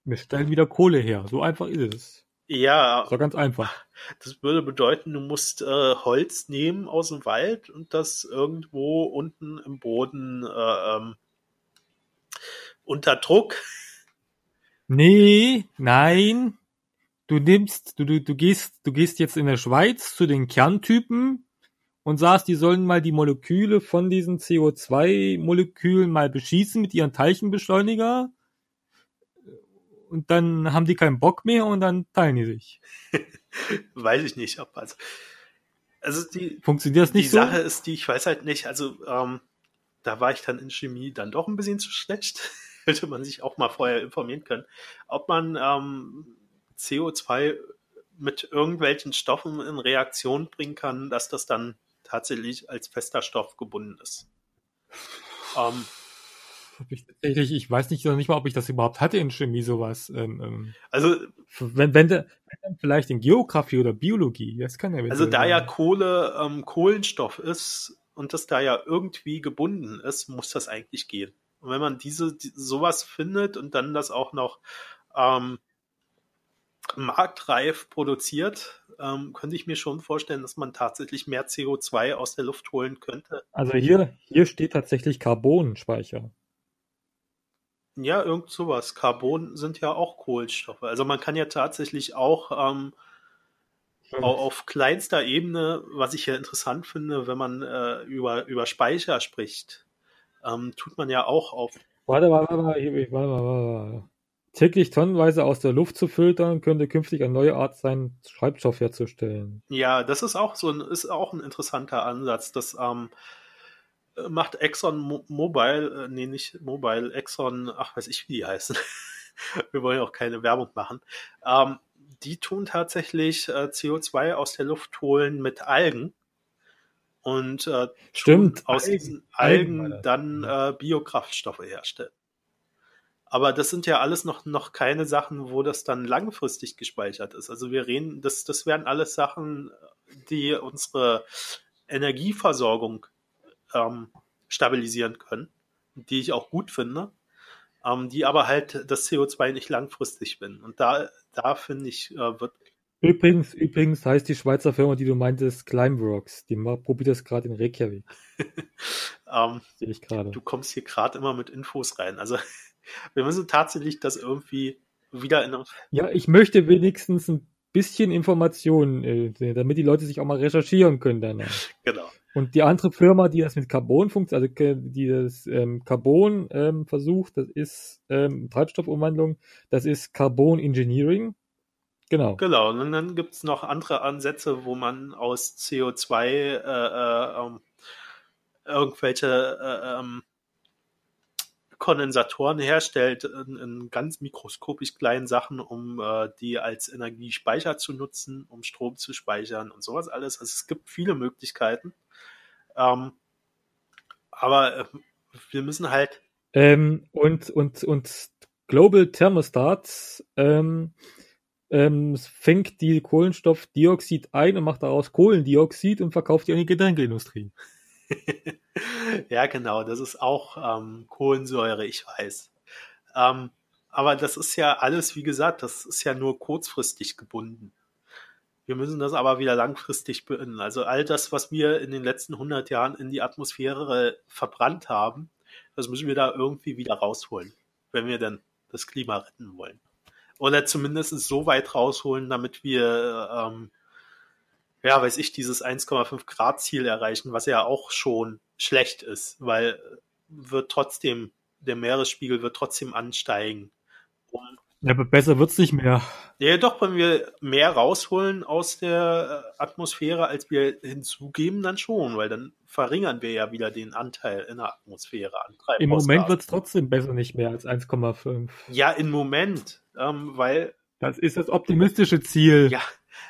Wir stellen wieder Kohle her, so einfach ist es. Ja. So ganz einfach. Das würde bedeuten, du musst äh, Holz nehmen aus dem Wald und das irgendwo unten im Boden äh, ähm, unter Druck. Nee, nein. Du nimmst, du, du, du gehst, du gehst jetzt in der Schweiz zu den Kerntypen und sagst, die sollen mal die Moleküle von diesen CO2-Molekülen mal beschießen mit ihren Teilchenbeschleuniger. Und dann haben die keinen Bock mehr und dann teilen die sich. weiß ich nicht, ob also. Also die, Funktioniert das nicht die so? Sache ist die, ich weiß halt nicht, also ähm, da war ich dann in Chemie dann doch ein bisschen zu schlecht. Hätte man sich auch mal vorher informieren können, ob man ähm, CO2 mit irgendwelchen Stoffen in Reaktion bringen kann, dass das dann tatsächlich als fester Stoff gebunden ist. Ähm, ich, tatsächlich, ich weiß nicht nicht mal, ob ich das überhaupt hatte in Chemie sowas. Ähm, ähm, also wenn, wenn, du, vielleicht in Geografie oder Biologie. Das kann ja Also da ja Kohle ähm, Kohlenstoff ist und das da ja irgendwie gebunden ist, muss das eigentlich gehen. Und wenn man diese die, sowas findet und dann das auch noch ähm, marktreif produziert, ähm, könnte ich mir schon vorstellen, dass man tatsächlich mehr CO2 aus der Luft holen könnte. Also hier, hier steht tatsächlich Carbonspeicher. Ja, irgend sowas. Carbon sind ja auch Kohlenstoffe. Also man kann ja tatsächlich auch ähm, auf kleinster Ebene, was ich ja interessant finde, wenn man äh, über, über Speicher spricht, ähm, tut man ja auch auf. Warte, warte, warte, warte, warte, warte. Täglich tonnenweise aus der Luft zu filtern, könnte künftig eine neue Art sein, Treibstoff herzustellen. Ja, das ist auch so ein, ist auch ein interessanter Ansatz. Das ähm, macht Exxon Mo Mobile, äh, nee, nicht Mobile, Exxon, ach, weiß ich, wie die heißen. Wir wollen ja auch keine Werbung machen. Ähm, die tun tatsächlich äh, CO2 aus der Luft holen mit Algen. Und äh, Stimmt, aus Algen, diesen Algen, Algen dann äh, Biokraftstoffe herstellen. Aber das sind ja alles noch, noch keine Sachen, wo das dann langfristig gespeichert ist. Also wir reden, das, das wären alles Sachen, die unsere Energieversorgung ähm, stabilisieren können, die ich auch gut finde, ähm, die aber halt das CO2 nicht langfristig bin. Und da, da finde ich, äh, wird. Übrigens, übrigens heißt die Schweizer Firma, die du meintest, Climeworks. Die probiert das gerade in Reykjavik. ähm, Sehe ich gerade. Du kommst hier gerade immer mit Infos rein. Also wir müssen tatsächlich das irgendwie wieder in. Ja, ich möchte wenigstens ein bisschen Informationen, äh, damit die Leute sich auch mal recherchieren können danach. Genau. Und die andere Firma, die das mit Carbon funktioniert, also die das ähm, Carbon ähm, versucht, das ist ähm, Treibstoffumwandlung, das ist Carbon Engineering. Genau. Genau, und dann gibt es noch andere Ansätze, wo man aus CO2 äh, äh, ähm, irgendwelche äh, ähm, Kondensatoren herstellt in, in, ganz mikroskopisch kleinen Sachen, um äh, die als Energiespeicher zu nutzen, um Strom zu speichern und sowas alles. Also es gibt viele Möglichkeiten. Ähm, aber äh, wir müssen halt. Ähm, und, und, und Global Thermostat ähm, ähm, fängt die Kohlenstoffdioxid ein und macht daraus Kohlendioxid und verkauft die an die Getränkeindustrie. ja, genau, das ist auch ähm, Kohlensäure, ich weiß. Ähm, aber das ist ja alles, wie gesagt, das ist ja nur kurzfristig gebunden. Wir müssen das aber wieder langfristig beenden. Also all das, was wir in den letzten 100 Jahren in die Atmosphäre verbrannt haben, das müssen wir da irgendwie wieder rausholen, wenn wir denn das Klima retten wollen. Oder zumindest so weit rausholen, damit wir ähm, ja, weiß ich, dieses 1,5 Grad Ziel erreichen, was ja auch schon schlecht ist, weil wird trotzdem, der Meeresspiegel wird trotzdem ansteigen. Um, ja, aber besser wird's nicht mehr. Ja, doch, wenn wir mehr rausholen aus der äh, Atmosphäre, als wir hinzugeben, dann schon, weil dann verringern wir ja wieder den Anteil in der Atmosphäre an Im Moment wird's trotzdem besser nicht mehr als 1,5. Ja, im Moment, ähm, weil das ist das optimistische Ziel. Ja,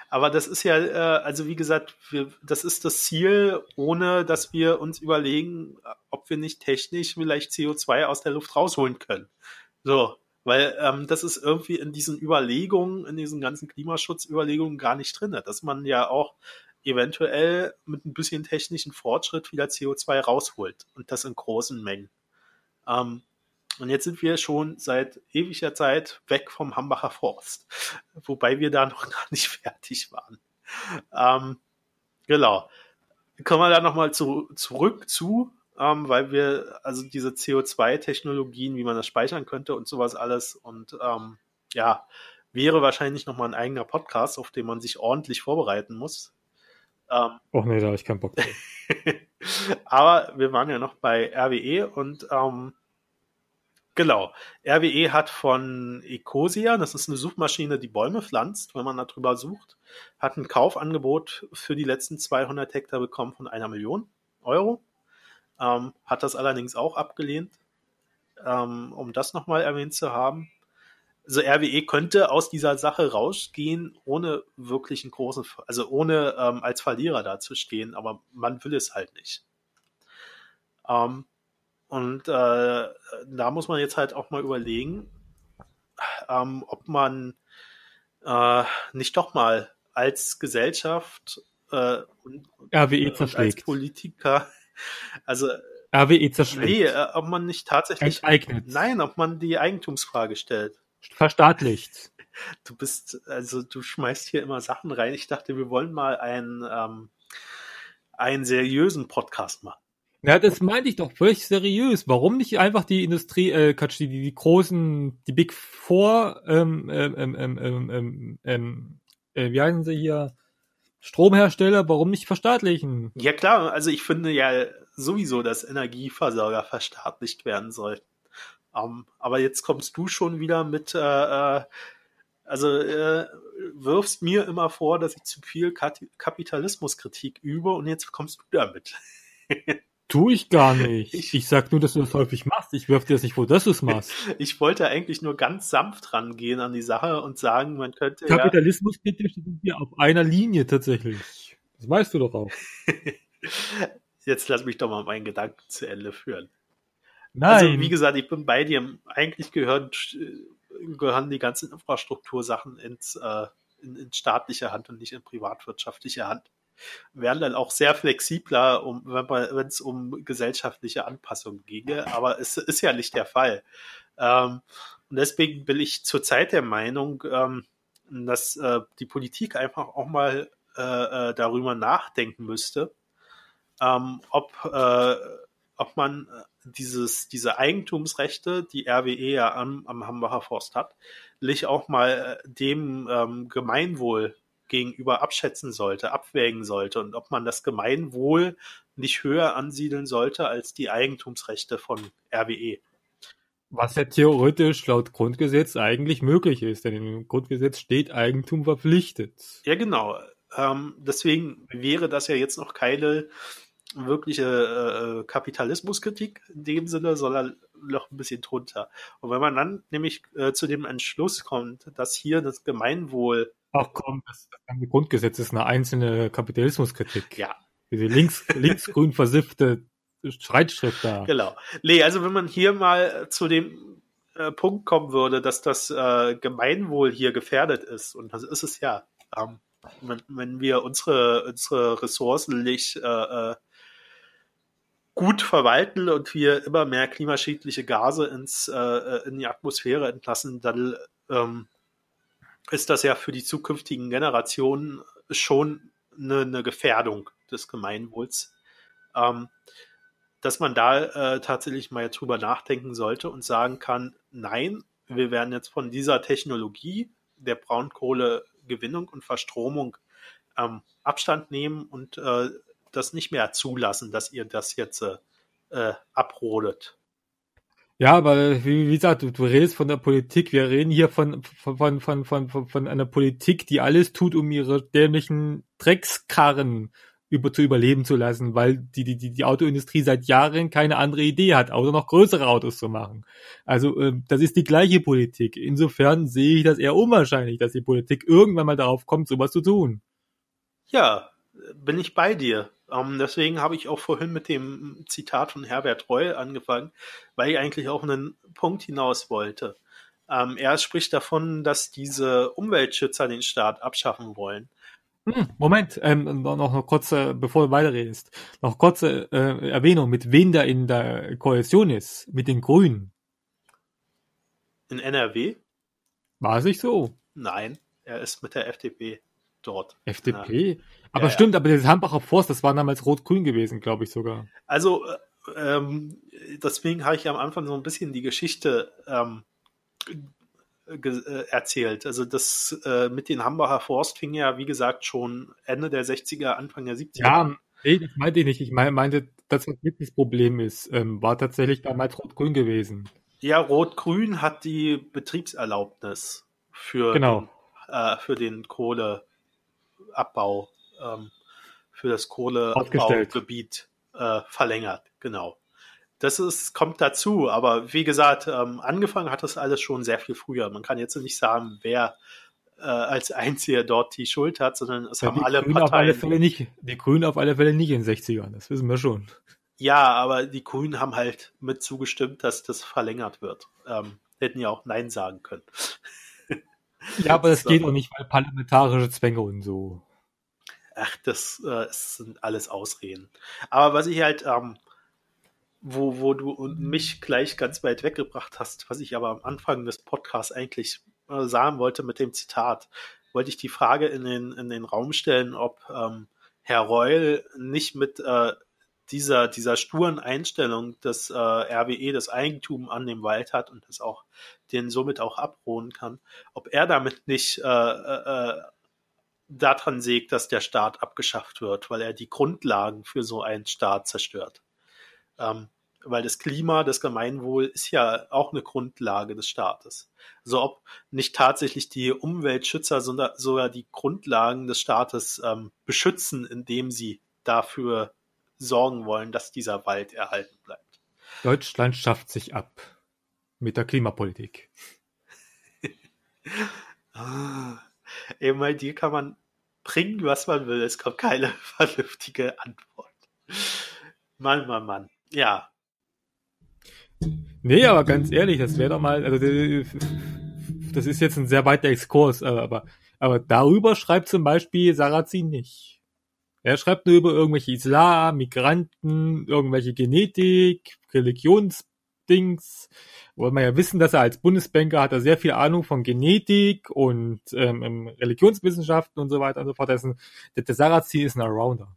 aber das ist ja, äh, also wie gesagt, wir, das ist das Ziel, ohne dass wir uns überlegen, ob wir nicht technisch vielleicht CO2 aus der Luft rausholen können. So, weil ähm, das ist irgendwie in diesen Überlegungen, in diesen ganzen Klimaschutzüberlegungen gar nicht drin, dass man ja auch eventuell mit ein bisschen technischen Fortschritt wieder CO2 rausholt und das in großen Mengen. Ähm, und jetzt sind wir schon seit ewiger Zeit weg vom Hambacher Forst, wobei wir da noch gar nicht fertig waren. Ähm, genau. Kommen wir da nochmal zu, zurück zu, ähm, weil wir, also diese CO2-Technologien, wie man das speichern könnte und sowas alles und ähm, ja, wäre wahrscheinlich nochmal ein eigener Podcast, auf den man sich ordentlich vorbereiten muss. Ähm, Och nee, da habe ich keinen Bock. Aber wir waren ja noch bei RWE und ähm, Genau. RWE hat von Ecosia, das ist eine Suchmaschine, die Bäume pflanzt, wenn man darüber sucht, hat ein Kaufangebot für die letzten 200 Hektar bekommen von einer Million Euro. Ähm, hat das allerdings auch abgelehnt, ähm, um das nochmal erwähnt zu haben. Also RWE könnte aus dieser Sache rausgehen, ohne wirklich einen großen, also ohne ähm, als Verlierer dazustehen, aber man will es halt nicht. Ähm, und äh, da muss man jetzt halt auch mal überlegen, ähm, ob man äh, nicht doch mal als Gesellschaft äh, und, RWE als zerschlägt. Politiker, also RWE zerschlägt. nee, äh, ob man nicht tatsächlich, Enteignet. nein, ob man die Eigentumsfrage stellt. Verstaatlicht. Du bist, also du schmeißt hier immer Sachen rein. Ich dachte, wir wollen mal einen, ähm, einen seriösen Podcast machen. Ja, das meinte ich doch völlig seriös. Warum nicht einfach die Industrie, äh, Quatsch, die, die, großen, die Big Four, ähm, ähm, ähm, ähm, ähm, ähm, ähm, äh, wie heißen sie hier, Stromhersteller, warum nicht verstaatlichen? Ja klar, also ich finde ja sowieso, dass Energieversorger verstaatlicht werden sollten. Ähm, aber jetzt kommst du schon wieder mit, äh, äh, also äh, wirfst mir immer vor, dass ich zu viel Kapitalismuskritik übe und jetzt kommst du damit. Tu ich gar nicht. Ich- Ich, sag nur, dass du das häufig machst. Ich wirf dir das nicht vor, dass du es machst. Ich wollte eigentlich nur ganz sanft rangehen an die Sache und sagen, man könnte ja, Kapitalismuskritisch sind wir auf einer Linie tatsächlich. Das weißt du doch auch. jetzt lass mich doch mal meinen Gedanken zu Ende führen. Nein. Also wie gesagt, ich bin bei dir. Eigentlich gehören, gehören die ganzen Infrastruktursachen ins, äh, in, in staatliche Hand und nicht in privatwirtschaftliche Hand. Wären dann auch sehr flexibler, um, wenn es um gesellschaftliche Anpassungen ginge, aber es ist ja nicht der Fall. Ähm, und deswegen bin ich zurzeit der Meinung, ähm, dass äh, die Politik einfach auch mal äh, äh, darüber nachdenken müsste, ähm, ob, äh, ob man äh, dieses, diese Eigentumsrechte, die RWE ja am, am Hambacher Forst hat, nicht auch mal äh, dem ähm, Gemeinwohl gegenüber abschätzen sollte, abwägen sollte und ob man das Gemeinwohl nicht höher ansiedeln sollte als die Eigentumsrechte von. RWE. Was ja theoretisch laut Grundgesetz eigentlich möglich ist, denn im Grundgesetz steht Eigentum verpflichtet. Ja, genau. Ähm, deswegen wäre das ja jetzt noch keine wirkliche äh, Kapitalismuskritik in dem Sinne, sondern noch ein bisschen drunter. Und wenn man dann nämlich äh, zu dem Entschluss kommt, dass hier das Gemeinwohl, Ach komm, das, das Grundgesetz ist eine einzelne Kapitalismuskritik. ja, Diese links, linksgrün versiffte Streitschrift da. genau. Nee, also wenn man hier mal zu dem äh, Punkt kommen würde, dass das äh, Gemeinwohl hier gefährdet ist, und das ist es ja, ähm, wenn, wenn wir unsere, unsere Ressourcen nicht äh, äh, gut verwalten und wir immer mehr klimaschädliche Gase ins, äh, in die Atmosphäre entlassen, dann ähm, ist das ja für die zukünftigen Generationen schon eine, eine Gefährdung des Gemeinwohls. Ähm, dass man da äh, tatsächlich mal drüber nachdenken sollte und sagen kann, nein, wir werden jetzt von dieser Technologie der Braunkohlegewinnung und Verstromung ähm, Abstand nehmen und äh, das nicht mehr zulassen, dass ihr das jetzt äh, abrodet. Ja, aber wie, wie gesagt, du, du redest von der Politik. Wir reden hier von, von, von, von, von, von, einer Politik, die alles tut, um ihre dämlichen Dreckskarren über, zu überleben zu lassen, weil die, die, die, die Autoindustrie seit Jahren keine andere Idee hat, außer noch größere Autos zu machen. Also, ähm, das ist die gleiche Politik. Insofern sehe ich das eher unwahrscheinlich, dass die Politik irgendwann mal darauf kommt, sowas zu tun. Ja, bin ich bei dir. Ähm, deswegen habe ich auch vorhin mit dem Zitat von Herbert Reul angefangen, weil ich eigentlich auf einen Punkt hinaus wollte. Ähm, er spricht davon, dass diese Umweltschützer den Staat abschaffen wollen. Hm, Moment, ähm, noch, noch kurz, äh, bevor du weiterredest, noch kurze äh, Erwähnung, mit wem da in der Koalition ist, mit den Grünen. In NRW? War es nicht so? Nein, er ist mit der FDP dort. FDP? Aber Ja, ja. stimmt, aber das Hambacher Forst, das war damals rot-grün gewesen, glaube ich sogar. Also, äh, ähm, deswegen habe ich am Anfang so ein bisschen die Geschichte ähm, äh, erzählt. Also das äh, mit den Hambacher Forst fing ja, wie gesagt, schon Ende der 60er, Anfang der 70er Ja, nee, das meinte ich nicht. Ich mein- meinte, das, was jetzt das Problem ist, ähm, war tatsächlich damals rot-grün gewesen. Ja, Rot-Grün hat die Betriebserlaubnis für, Genau. den, äh, für den Kohleabbau, ähm, für das Ausgestellt. Kohleabbaugebiet äh, verlängert. Genau. Das ist, kommt dazu, aber wie gesagt, ähm, angefangen hat das alles schon sehr viel früher. Man kann jetzt nicht sagen, wer äh, als Einziger dort die Schuld hat, sondern es Ja, haben alle Grünen auf alle Parteien. Fälle nicht. Die Grünen auf alle Fälle nicht in den 60ern, das wissen wir schon. Ja, aber die Grünen haben halt mit zugestimmt, dass das verlängert wird. Ähm, hätten ja auch Nein sagen können. Ja, aber das, das geht auch nicht, weil parlamentarische Zwänge und so. Ach, das, äh, sind alles Ausreden. Aber was ich halt, ähm, wo, wo du und mich gleich ganz weit weggebracht hast, was ich aber am Anfang des Podcasts eigentlich äh, sagen wollte mit dem Zitat, wollte ich die Frage in den, in den Raum stellen, ob ähm, Herr Reul nicht mit äh, dieser, dieser sturen Einstellung dass äh, RWE das Eigentum an dem Wald hat und das auch den somit auch abruhen kann, ob er damit nicht äh, äh, äh, daran sägt, dass der Staat abgeschafft wird, weil er die Grundlagen für so einen Staat zerstört. Ähm, weil das Klima, das Gemeinwohl ist ja auch eine Grundlage des Staates. Also ob nicht tatsächlich die Umweltschützer sondern sogar die Grundlagen des Staates ähm, beschützen, indem sie dafür sorgen wollen, dass dieser Wald erhalten bleibt. Deutschland schafft sich ab mit der Klimapolitik. ah, eben bei dir kann man bringen, was man will. Es kommt keine vernünftige Antwort. Mann, Mann, Mann. Ja. Nee, aber ganz ehrlich, das wäre doch mal, also das ist jetzt ein sehr weiter Exkurs, aber, aber darüber schreibt zum Beispiel Sarrazin nicht. Er schreibt nur über irgendwelche Islam, Migranten, irgendwelche Genetik, Religionsdings. Wollen wir ja wissen, dass er als Bundesbanker hat er sehr viel Ahnung von Genetik und ähm, Religionswissenschaften und so weiter und so fort. Der, ein, der, der Sarrazin ist ein Arounder.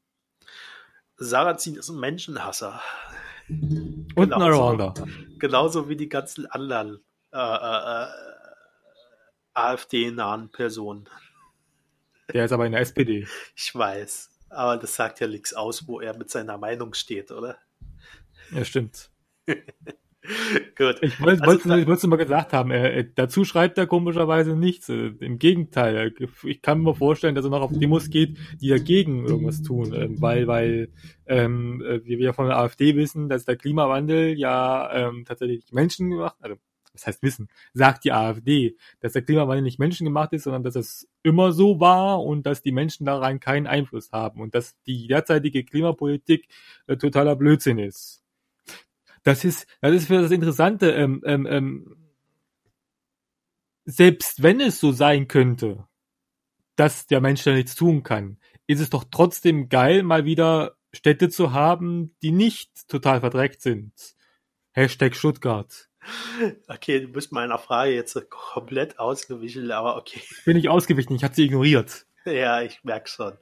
Sarrazin ist ein Menschenhasser. Und genauso, ein Arounder. Genauso wie die ganzen anderen äh, äh, äh AfD-nahen Personen. Der ist aber in der SPD. Ich weiß. Aber das sagt ja nichts aus, wo er mit seiner Meinung steht, oder? Ja, stimmt. Gut. Ich wollte also, es nur mal gesagt haben, er, dazu schreibt er komischerweise nichts. Äh, Im Gegenteil, ich kann mir vorstellen, dass er noch auf Demos geht, die dagegen irgendwas tun, ähm, weil, weil ähm, äh, wir von der AfD wissen, dass der Klimawandel ja ähm, tatsächlich Menschen gemacht, also das heißt Wissen, sagt die AfD, dass der Klimawandel nicht menschengemacht ist, sondern dass es immer so war und dass die Menschen daran keinen Einfluss haben und dass die derzeitige Klimapolitik äh, totaler Blödsinn ist. Das ist, das ist für das Interessante, ähm, ähm, ähm, selbst wenn es so sein könnte, dass der Mensch da nichts tun kann, ist es doch trotzdem geil, mal wieder Städte zu haben, die nicht total verdreckt sind. Hashtag Stuttgart. Okay, du bist meiner Frage jetzt komplett ausgewichen, aber okay. Bin ich ausgewichen, ich hatte sie ignoriert. Ja, ich merke schon.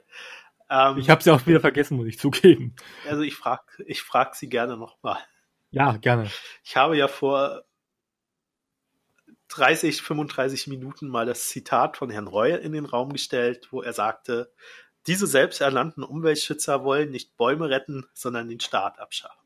Ähm, ich habe sie auch wieder vergessen, muss ich zugeben. Also ich frage ich frag sie gerne nochmal. Ja, gerne. Ich habe ja vor 30, 35 Minuten mal das Zitat von Herrn Reul in den Raum gestellt, wo er sagte, diese selbsternannten Umweltschützer wollen nicht Bäume retten, sondern den Staat abschaffen.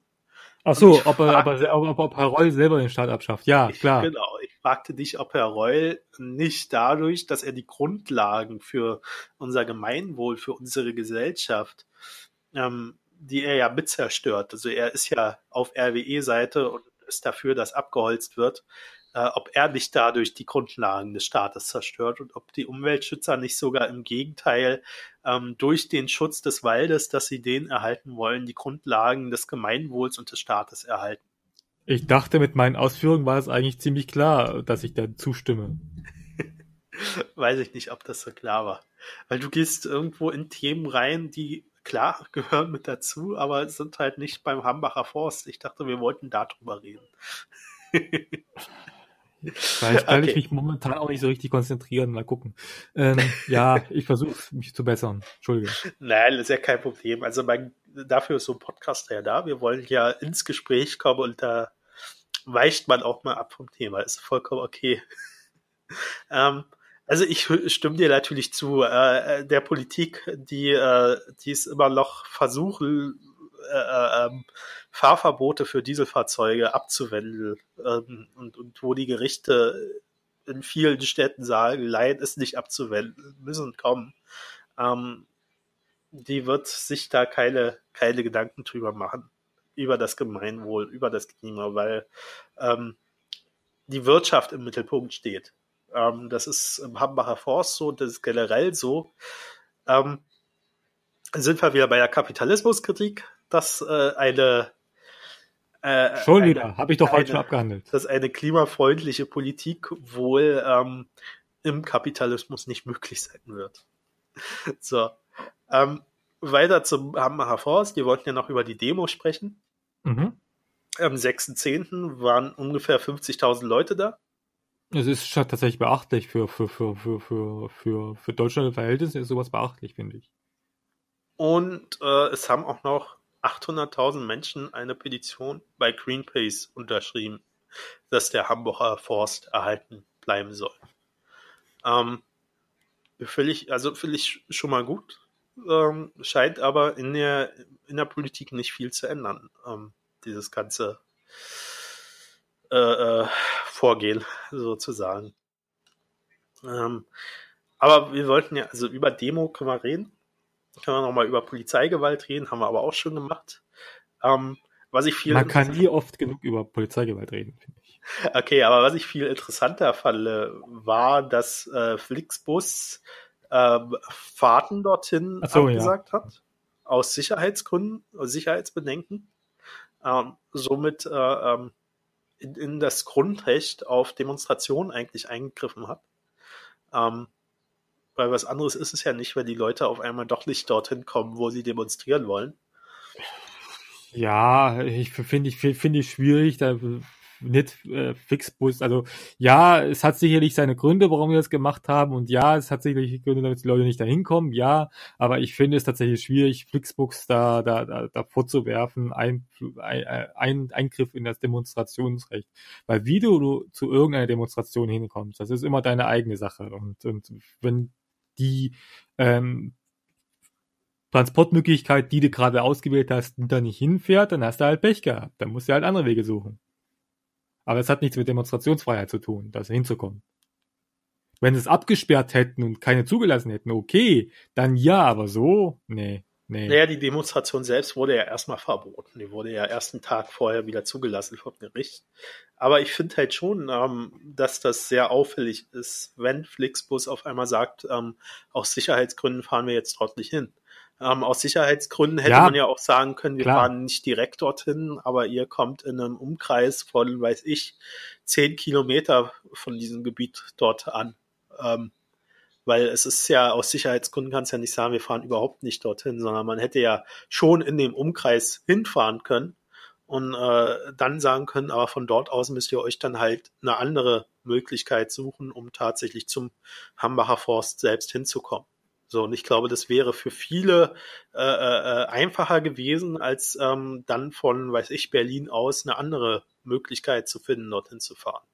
Ach so, ob, er, ob, ob, ob Herr Reul selber den Staat abschafft. Ja, klar. Genau. Ich fragte dich, ob Herr Reul nicht dadurch, dass er die Grundlagen für unser Gemeinwohl, für unsere Gesellschaft, ähm, die er ja mit zerstört, also er ist ja auf RWE-Seite und ist dafür, dass abgeholzt wird, äh, ob er nicht dadurch die Grundlagen des Staates zerstört und ob die Umweltschützer nicht sogar im Gegenteil ähm, durch den Schutz des Waldes, dass sie den erhalten wollen, die Grundlagen des Gemeinwohls und des Staates erhalten. Ich dachte, mit meinen Ausführungen war es eigentlich ziemlich klar, dass ich da zustimme. Weiß ich nicht, ob das so klar war. Weil du gehst irgendwo in Themen rein, die klar gehören mit dazu, aber sind halt nicht beim Hambacher Forst. Ich dachte, wir wollten darüber reden. Vielleicht kann okay. ich mich momentan auch nicht so richtig konzentrieren. Mal gucken. Ähm, ja, ich versuche mich zu bessern. Entschuldige. Nein, das ist ja kein Problem. Also mein, dafür ist so ein Podcast ja da. Wir wollen ja ins Gespräch kommen und da weicht man auch mal ab vom Thema. Ist vollkommen okay. ähm, also ich stimme dir natürlich zu. Äh, der Politik, die, äh, die es immer noch versuchen, äh, äh ähm, Fahrverbote für Dieselfahrzeuge abzuwenden ähm, und, und wo die Gerichte in vielen Städten sagen, Leid ist nicht abzuwenden, müssen kommen. Ähm, die wird sich da keine, keine Gedanken drüber machen, über das Gemeinwohl, über das Klima, weil ähm, die Wirtschaft im Mittelpunkt steht. Ähm, das ist im Hambacher Forst so, das ist generell so. Ähm, sind wir wieder bei der Kapitalismuskritik, dass äh, eine äh, schon wieder, habe ich doch heute schon abgehandelt. Dass eine klimafreundliche Politik wohl ähm, im Kapitalismus nicht möglich sein wird. So. Ähm, weiter zum Hambacher Forst. Wir wollten ja noch über die Demo sprechen. Mhm. Am 6.10. waren ungefähr 50.000 Leute da. Es ist tatsächlich beachtlich für, für, für, für, für, für, für Deutschland Verhältnisse ist sowas beachtlich, finde ich. Und äh, es haben auch noch 800.000 Menschen eine Petition bei Greenpeace unterschrieben, dass der Hamburger Forst erhalten bleiben soll. Ähm, ich, also ich schon mal gut. Ähm, scheint aber in der, in der Politik nicht viel zu ändern, ähm, dieses ganze äh, äh, Vorgehen sozusagen. Ähm, aber wir wollten ja, also über Demo können wir reden. Können wir nochmal über Polizeigewalt reden, haben wir aber auch schon gemacht. Ähm, was ich viel Man kann nie oft genug über Polizeigewalt reden, finde ich. Okay, aber was ich viel interessanter fand, war, dass äh, Flixbus äh, Fahrten dorthin so, abgesagt ja. hat. Aus Sicherheitsgründen, aus Sicherheitsbedenken. Ähm, somit äh, ähm, in, in, das Grundrecht auf Demonstration eigentlich eingegriffen hat. Ähm, weil was anderes ist es ja nicht, wenn die Leute auf einmal doch nicht dorthin kommen, wo sie demonstrieren wollen. Ja, ich finde ich finde ich schwierig, da nicht äh, Fixbus. Also ja, es hat sicherlich seine Gründe, warum wir das gemacht haben. Und ja, es hat sicherlich Gründe, damit die Leute nicht dahin kommen. Ja, aber ich finde es tatsächlich schwierig, Flixbus da, da, da, da vorzuwerfen, ein, ein, Eingriff in das Demonstrationsrecht. Weil wie du zu irgendeiner Demonstration hinkommst, das ist immer deine eigene Sache. Und, und wenn die ähm, Transportmöglichkeit, die du gerade ausgewählt hast, da nicht hinfährt, dann hast du halt Pech gehabt. Dann musst du halt andere Wege suchen. Aber es hat nichts mit Demonstrationsfreiheit zu tun, da hinzukommen. Wenn sie es abgesperrt hätten und keine zugelassen hätten, okay, dann ja, aber so, nee, nee. Naja, die Demonstration selbst wurde ja erstmal verboten. Die wurde ja erst einen Tag vorher wieder zugelassen vom Gericht. Aber ich finde halt schon, ähm, dass das sehr auffällig ist, wenn Flixbus auf einmal sagt, ähm, aus Sicherheitsgründen fahren wir jetzt nicht hin. Ähm, aus Sicherheitsgründen hätte ja, man ja auch sagen können, wir klar. fahren nicht direkt dorthin, aber ihr kommt in einem Umkreis von, weiß ich, zehn Kilometer von diesem Gebiet dort an. Ähm, weil es ist ja aus Sicherheitsgründen kannst ja nicht sagen, wir fahren überhaupt nicht dorthin, sondern man hätte ja schon in dem Umkreis hinfahren können und äh, dann sagen können, aber von dort aus müsst ihr euch dann halt eine andere Möglichkeit suchen, um tatsächlich zum Hambacher Forst selbst hinzukommen. So, und ich glaube, das wäre für viele äh, äh, einfacher gewesen, als ähm, dann von, weiß ich, Berlin aus eine andere Möglichkeit zu finden, dorthin zu fahren.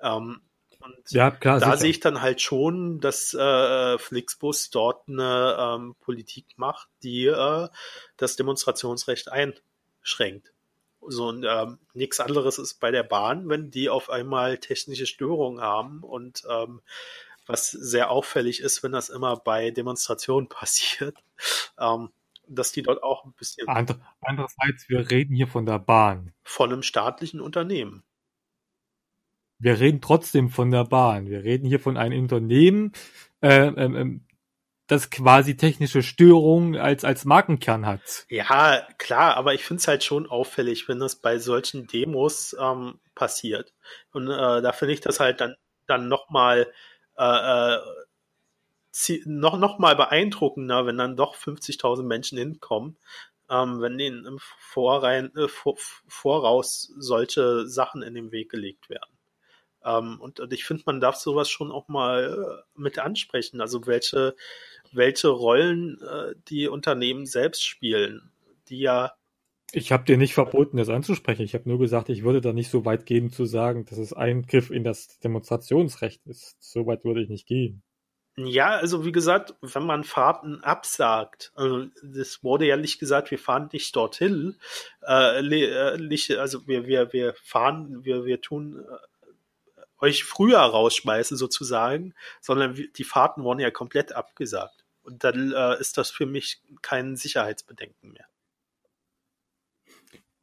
Ähm, und ja, klar, da sicher. sehe ich dann halt schon, dass äh, Flixbus dort eine ähm, Politik macht, die äh, das Demonstrationsrecht einschränkt. So und ähm, nichts anderes ist bei der Bahn, wenn die auf einmal technische Störungen haben und ähm, was sehr auffällig ist, wenn das immer bei Demonstrationen passiert, ähm, dass die dort auch ein bisschen. andererseits, wir reden hier von der Bahn. Von einem staatlichen Unternehmen. Wir reden trotzdem von der Bahn. Wir reden hier von einem Unternehmen, äh, äh, das quasi technische Störungen als, als Markenkern hat. Ja, klar, aber ich finde es halt schon auffällig, wenn das bei solchen Demos ähm, passiert. Und äh, da finde ich das halt dann, dann nochmal äh, äh noch, noch mal beeindruckender, wenn dann doch 50.000 Menschen hinkommen, ähm, wenn denen im Vorrein, äh, vor, Voraus solche Sachen in den Weg gelegt werden. Ähm, und, und, ich finde, man darf sowas schon auch mal äh, mit ansprechen. Also welche, welche Rollen äh, die Unternehmen selbst spielen, die ja ich habe dir nicht verboten, das anzusprechen. Ich habe nur gesagt, ich würde da nicht so weit gehen zu sagen, dass es Eingriff in das Demonstrationsrecht ist. So weit würde ich nicht gehen. Ja, also wie gesagt, wenn man Fahrten absagt, also das wurde ja nicht gesagt, wir fahren nicht dorthin, äh, äh nicht, also wir, wir, wir fahren, wir, wir tun äh, euch früher rausschmeißen sozusagen, sondern die Fahrten wurden ja komplett abgesagt. Und dann äh, ist das für mich kein Sicherheitsbedenken mehr.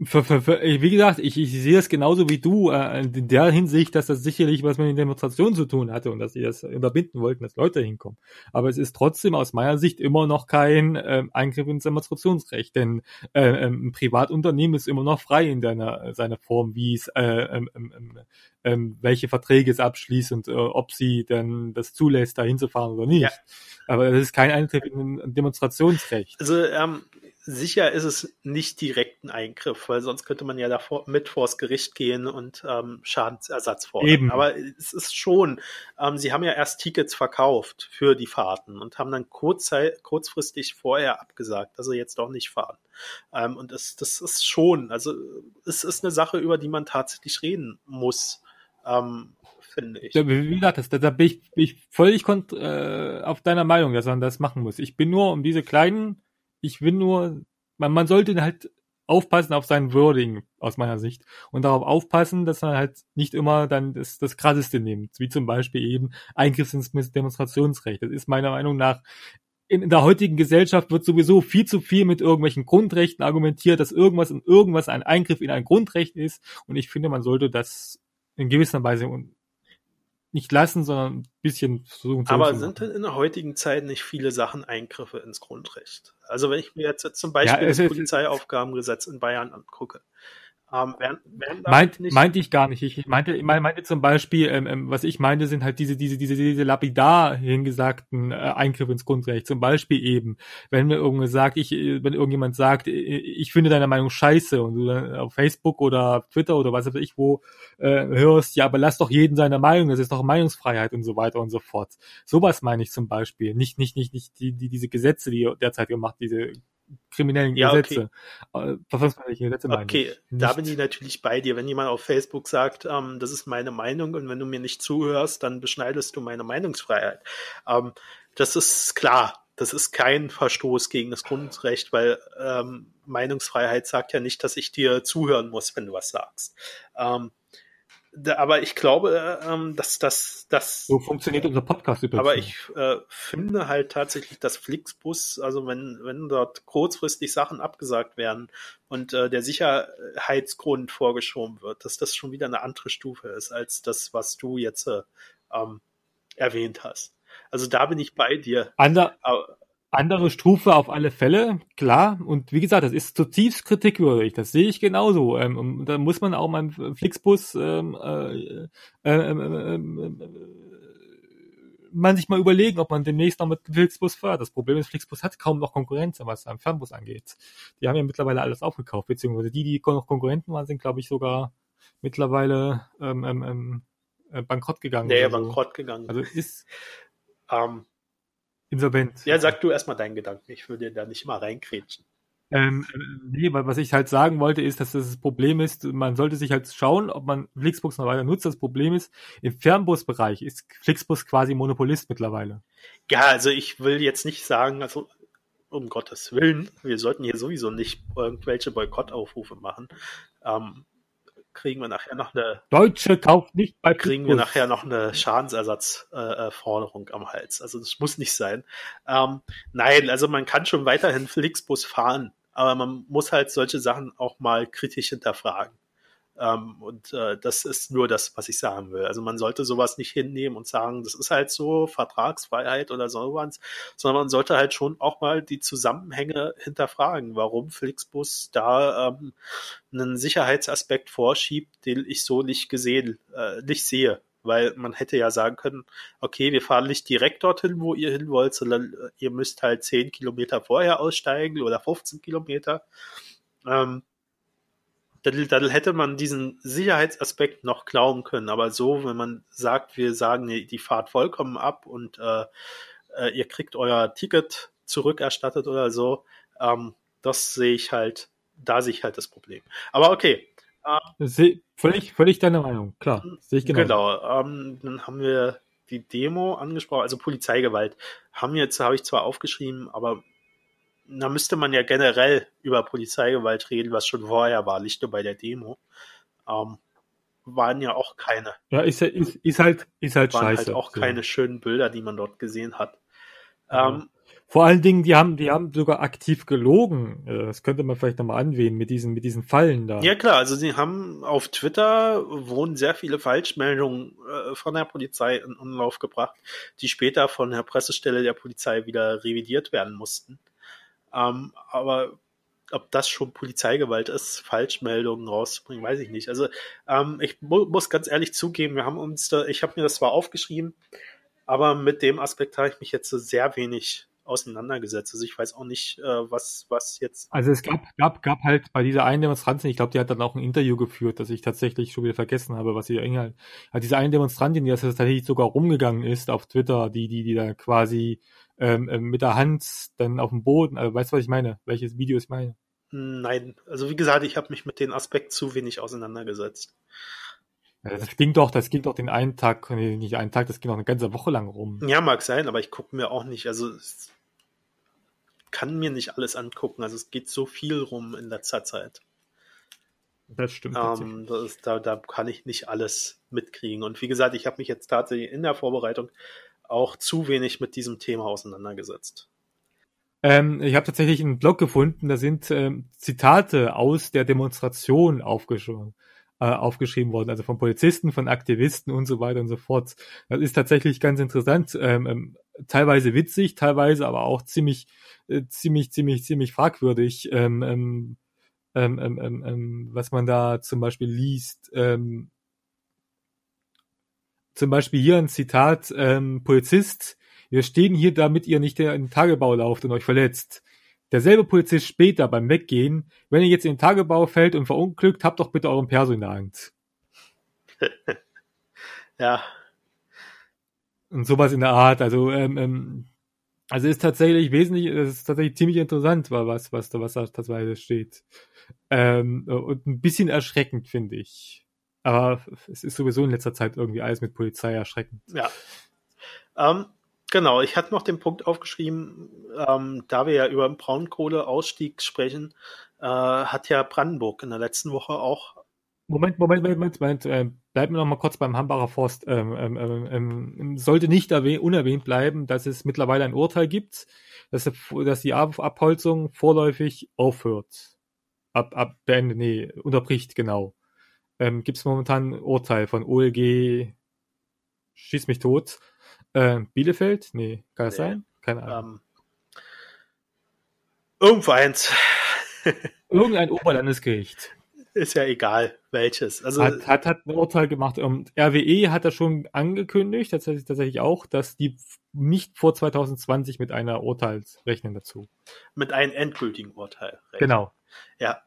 Für, für, für, wie gesagt, ich, ich sehe es genauso wie du, äh, in der Hinsicht, dass das sicherlich was mit den Demonstrationen zu tun hatte und dass sie das überbinden wollten, dass Leute hinkommen. Aber es ist trotzdem aus meiner Sicht immer noch kein äh, Eingriff ins Demonstrationsrecht, denn äh, ähm, ein Privatunternehmen ist immer noch frei in deiner, seiner Form, wie es, äh, ähm, ähm, ähm, ähm welche Verträge es abschließt und äh, ob sie dann das zulässt, da hinzufahren oder nicht. Ja. Aber das ist kein Eingriff in ein Demonstrationsrecht. Also ähm, sicher ist es nicht direkt ein Eingriff, weil sonst könnte man ja davor mit vors Gericht gehen und ähm, Schadensersatz fordern. Eben. Aber es ist schon, ähm, sie haben ja erst Tickets verkauft für die Fahrten und haben dann kurzzeit, kurzfristig vorher abgesagt, dass sie jetzt doch nicht fahren. Ähm, und das, das ist schon, also es ist eine Sache, über die man tatsächlich reden muss. Ähm, finde ich. wie gesagt, das, da bin ich, bin ich völlig äh, auf deiner Meinung, dass man das machen muss. Ich bin nur um diese kleinen ich will nur, man, man sollte halt aufpassen auf sein Wording aus meiner Sicht und darauf aufpassen, dass man halt nicht immer dann das, das Krasseste nimmt, wie zum Beispiel eben Eingriff ins Demonstrationsrecht. Das ist meiner Meinung nach in, in der heutigen Gesellschaft wird sowieso viel zu viel mit irgendwelchen Grundrechten argumentiert, dass irgendwas und irgendwas ein Eingriff in ein Grundrecht ist und ich finde, man sollte das in gewisser Weise nicht lassen, sondern ein bisschen versuchen zu Aber sind denn in der heutigen Zeit nicht viele Sachen Eingriffe ins Grundrecht? Also wenn ich mir jetzt zum Beispiel ja, das Polizeiaufgabengesetz in Bayern angucke, ähm, werden, werden Meint, meinte ich gar nicht. Ich meinte, ich meinte zum Beispiel, ähm, ähm, was ich meinte, sind halt diese, diese, diese, diese lapidar hingesagten äh, Eingriffe ins Grundrecht. Zum Beispiel eben, wenn mir irgendjemand sagt, ich, äh, wenn irgendjemand sagt, äh, ich finde deine Meinung scheiße und du dann auf Facebook oder Twitter oder was weiß ich wo äh, hörst, ja, aber lass doch jeden seine Meinung, das ist doch Meinungsfreiheit und so weiter und so fort. Sowas meine ich zum Beispiel. Nicht, nicht, nicht, nicht die, die, diese Gesetze, die derzeit gemacht, diese kriminellen ja, Gesetze. Okay, äh, Gesetze okay. da bin ich natürlich bei dir. Wenn jemand auf Facebook sagt, ähm, das ist meine Meinung und wenn du mir nicht zuhörst, dann beschneidest du meine Meinungsfreiheit. Ähm, das ist klar. Das ist kein Verstoß gegen das Grundrecht, weil ähm, Meinungsfreiheit sagt ja nicht, dass ich dir zuhören muss, wenn du was sagst. Ähm, aber ich glaube, ähm, dass das, das. So funktioniert unser Podcast übrigens. Aber ich äh, finde halt tatsächlich, dass Flixbus, also wenn, wenn dort kurzfristig Sachen abgesagt werden und äh, der Sicherheitsgrund vorgeschoben wird, dass das schon wieder eine andere Stufe ist als das, was du jetzt äh, ähm, erwähnt hast. Also da bin ich bei dir. Ander, aber, andere Stufe auf alle Fälle, klar. Und wie gesagt, das ist zutiefst kritikwürdig. Das sehe ich genauso. Ähm, und da muss man auch mal Flixbus ähm, äh, äh, äh, man sich mal überlegen, ob man demnächst noch mit Flixbus fährt. Das Problem ist, Flixbus hat kaum noch Konkurrenz, was am Fernbus angeht. Die haben ja mittlerweile alles aufgekauft, beziehungsweise die, die noch Konkurrenten waren, sind, glaube ich, sogar mittlerweile ähm, ähm, bankrott gegangen. Nee, bankrott gegangen. Also ist ähm, insolvent. Ja, sag du erstmal deinen Gedanken. Ich würde da nicht mal reinkrätschen. Ähm, nee, weil was ich halt sagen wollte, ist, dass das Problem ist, man sollte sich halt schauen, ob man Flixbus noch weiter nutzt. Das Problem ist, im Fernbusbereich ist Flixbus quasi Monopolist mittlerweile. Ja, also ich will jetzt nicht sagen, also um Gottes Willen, wir sollten hier sowieso nicht irgendwelche Boykottaufrufe machen. Ähm, kriegen wir nachher noch eine Deutsche kauft nicht bei kriegen wir nachher noch eine Schadensersatzforderung äh, am Hals. Also das muss nicht sein. Ähm, nein, also man kann schon weiterhin Flixbus fahren, aber man muss halt solche Sachen auch mal kritisch hinterfragen. Ähm, und äh, das ist nur das, was ich sagen will. Also man sollte sowas nicht hinnehmen und sagen, das ist halt so Vertragsfreiheit oder sowas, sondern man sollte halt schon auch mal die Zusammenhänge hinterfragen, warum Flixbus da ähm, einen Sicherheitsaspekt vorschiebt, den ich so nicht gesehen, äh, nicht sehe weil man hätte ja sagen können, okay, wir fahren nicht direkt dorthin, wo ihr hin wollt, sondern äh, ihr müsst halt 10 Kilometer vorher aussteigen oder 15 Kilometer. Ähm, dann, dann hätte man diesen Sicherheitsaspekt noch glauben können. Aber so, wenn man sagt, wir sagen die Fahrt vollkommen ab und äh, äh, ihr kriegt euer Ticket zurückerstattet oder so, ähm, das sehe ich halt, da sehe ich halt das Problem. Aber okay. Ähm, völlig, völlig deine Meinung, klar. Sehe ich genau. Genau. Ähm, dann haben wir die Demo angesprochen, also Polizeigewalt. Haben jetzt, habe ich zwar aufgeschrieben, aber da müsste man ja generell über Polizeigewalt reden, was schon vorher war, nicht nur bei der Demo. Ähm, waren ja auch keine. Ja, ist, ist, ist halt, ist halt waren scheiße. halt auch so. keine schönen Bilder, die man dort gesehen hat. Ähm, Vor allen Dingen, die haben, die haben sogar aktiv gelogen. Äh, das könnte man vielleicht nochmal anwählen mit diesen, mit diesen Fallen da. Ja klar, also sie haben auf Twitter wurden sehr viele Falschmeldungen äh, von der Polizei in Umlauf gebracht, die später von der Pressestelle der Polizei wieder revidiert werden mussten. Ähm, aber ob das schon Polizeigewalt ist, Falschmeldungen rauszubringen, weiß ich nicht. Also ähm, ich mu muss ganz ehrlich zugeben, wir haben uns da, ich habe mir das zwar aufgeschrieben, aber mit dem Aspekt habe ich mich jetzt so sehr wenig auseinandergesetzt. Also ich weiß auch nicht, äh, was, was jetzt. Also es gab, gab, gab halt bei dieser einen Demonstrantin, ich glaube, die hat dann auch ein Interview geführt, das ich tatsächlich schon wieder vergessen habe, was sie Inhalt. Hat diese eine Demonstrantin, die das tatsächlich sogar rumgegangen ist auf Twitter, die, die, die da quasi ähm, ähm mit der Hand dann auf dem Boden, also weißt du, was ich meine? Welches Video ich meine? Nein, also wie gesagt, ich habe mich mit dem Aspekt zu wenig auseinandergesetzt. Das ging doch, das ging doch den einen Tag, nee, nicht einen Tag, das ging doch eine ganze Woche lang rum. Ja, mag sein, aber ich gucke mir auch nicht, also kann mir nicht alles angucken. Also es geht so viel rum in letzter Zeit. Das stimmt. Ähm, das ist, da, da kann ich nicht alles mitkriegen. Und wie gesagt, ich habe mich jetzt tatsächlich in der Vorbereitung auch zu wenig mit diesem Thema auseinandergesetzt. Ähm, ich habe tatsächlich einen Blog gefunden, da sind ähm, Zitate aus der Demonstration aufgeschrieben, äh, aufgeschrieben worden, also von Polizisten, von Aktivisten und so weiter und so fort. Das ist tatsächlich ganz interessant, ähm, ähm teilweise witzig, teilweise aber auch ziemlich äh, ziemlich, ziemlich, ziemlich fragwürdig, ähm, ähm, was man da zum Beispiel liest. Ähm, zum Beispiel hier ein Zitat, ähm, Polizist, wir stehen hier, damit ihr nicht in den Tagebau lauft und euch verletzt. Derselbe Polizist später beim Weggehen, wenn ihr jetzt in den Tagebau fällt und verunglückt, habt doch bitte euren Perso in der Hand. ja. Und sowas in der Art. Also ähm, ähm, also ist tatsächlich wesentlich, es ist tatsächlich ziemlich interessant, was, was da, was da tatsächlich steht. Ähm, und ein bisschen erschreckend, finde ich. Aber es ist sowieso in letzter Zeit irgendwie alles mit Polizei erschreckend. Ja. Ähm, genau, ich hatte noch den Punkt aufgeschrieben, ähm, da wir ja über den Braunkohleausstieg sprechen, äh, hat ja Brandenburg in der letzten Woche auch Moment, Moment, Moment, Moment, äh, bleiben wir noch mal kurz beim Hambacher Forst. Ähm, ähm, ähm, ähm sollte nicht unerwähnt bleiben, dass es mittlerweile ein Urteil gibt, dass, dass die Abholzung vorläufig aufhört. Ab, ab beendet, nee, unterbricht, genau. Ähm, gibt es momentan ein Urteil von OLG Schieß mich tot. Äh, Bielefeld? Nee, kann das nee. sein? Keine Ahnung. Um, ähm, irgendwo eins. Irgendein Oberlandesgericht ist ja egal, welches. Also hat, hat, hat ein Urteil gemacht. Um, RWE hat er schon angekündigt, tatsächlich, tatsächlich auch, dass die nicht vor 2020 mit einer Urteil rechnen dazu. Mit einem endgültigen Urteil. Rechnen. Genau. Ja.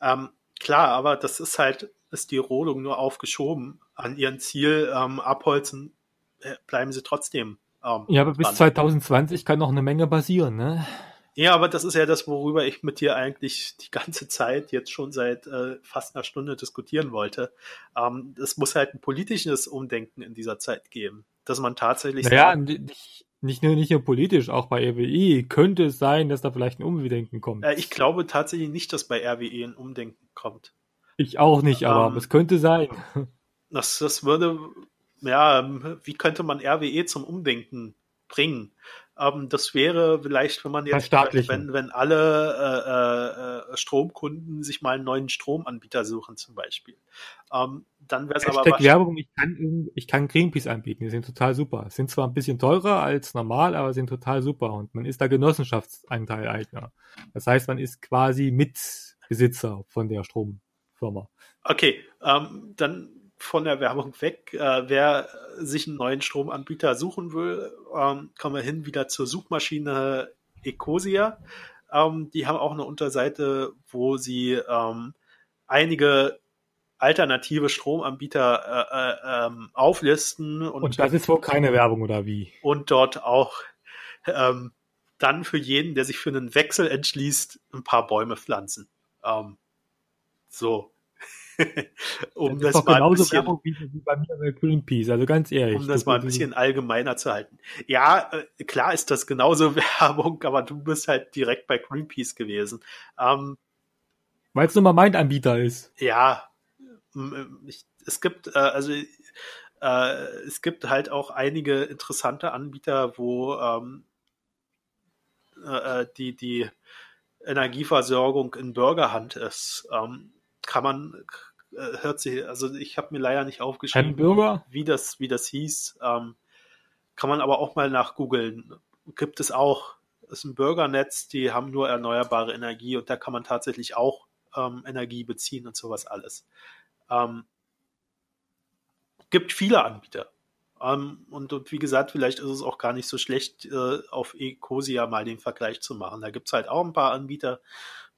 Ähm, klar, aber das ist halt, ist die Rodung nur aufgeschoben an ihren Ziel. Ähm, abholzen äh, bleiben sie trotzdem. Ähm, ja, aber bis dran. 2020 kann noch eine Menge passieren, ne? Ja, aber das ist ja das, worüber ich mit dir eigentlich die ganze Zeit jetzt schon seit äh, fast einer Stunde diskutieren wollte. Ähm, es muss halt ein politisches Umdenken in dieser Zeit geben, dass man tatsächlich. Naja, nicht, nicht nur, nicht nur politisch, auch bei RWE könnte es sein, dass da vielleicht ein Umdenken kommt. Äh, ich glaube tatsächlich nicht, dass bei RWE ein Umdenken kommt. Ich auch nicht, aber ähm, es könnte sein. Das, das würde, ja, wie könnte man RWE zum Umdenken bringen? Ähm, das wäre vielleicht, wenn man jetzt, wenn, wenn alle äh, äh, Stromkunden sich mal einen neuen Stromanbieter suchen zum Beispiel. Ähm, dann wäre es aber Werbung, ich kann, ich kann Greenpeace anbieten, die sind total super. Sind zwar ein bisschen teurer als normal, aber sind total super und man ist da Genossenschaftseinteileigner. Das heißt, man ist quasi Mitbesitzer von der Stromfirma. Okay, ähm, dann von der Werbung weg. Äh, wer sich einen neuen Stromanbieter suchen will, ähm, kommen wir hin wieder zur Suchmaschine Ecosia. Ähm, die haben auch eine Unterseite, wo sie ähm, einige alternative Stromanbieter äh, äh, ähm, auflisten. Und, und, das ist wohl keine Werbung oder wie? Und dort auch ähm, dann für jeden, der sich für einen Wechsel entschließt, ein paar Bäume pflanzen. Ähm, so, um das, das mal ein bisschen, wie, wie bei mir bei Greenpeace, also ganz ehrlich. Um das mal ein bisschen allgemeiner zu halten. Ja, äh, klar ist das genauso Werbung, aber du bist halt direkt bei Greenpeace gewesen. Ähm, Weil es nun mal mein Anbieter ist. Ja, ich, es gibt, äh, also äh, es gibt halt auch einige interessante Anbieter, wo ähm, äh, die, die Energieversorgung in Bürgerhand ist, ähm, kann man, äh, hört sich, also ich habe mir leider nicht aufgeschrieben, Bürger? wie das, wie das hieß. Ähm, kann man aber auch mal nachgoogeln. Gibt es auch. ist ein Bürgernetz, die haben nur erneuerbare Energie und da kann man tatsächlich auch ähm, Energie beziehen und sowas alles. Ähm, gibt viele Anbieter. Ähm, und, und, wie gesagt, vielleicht ist es auch gar nicht so schlecht, äh, auf Ecosia mal den Vergleich zu machen. Da gibt es halt auch ein paar Anbieter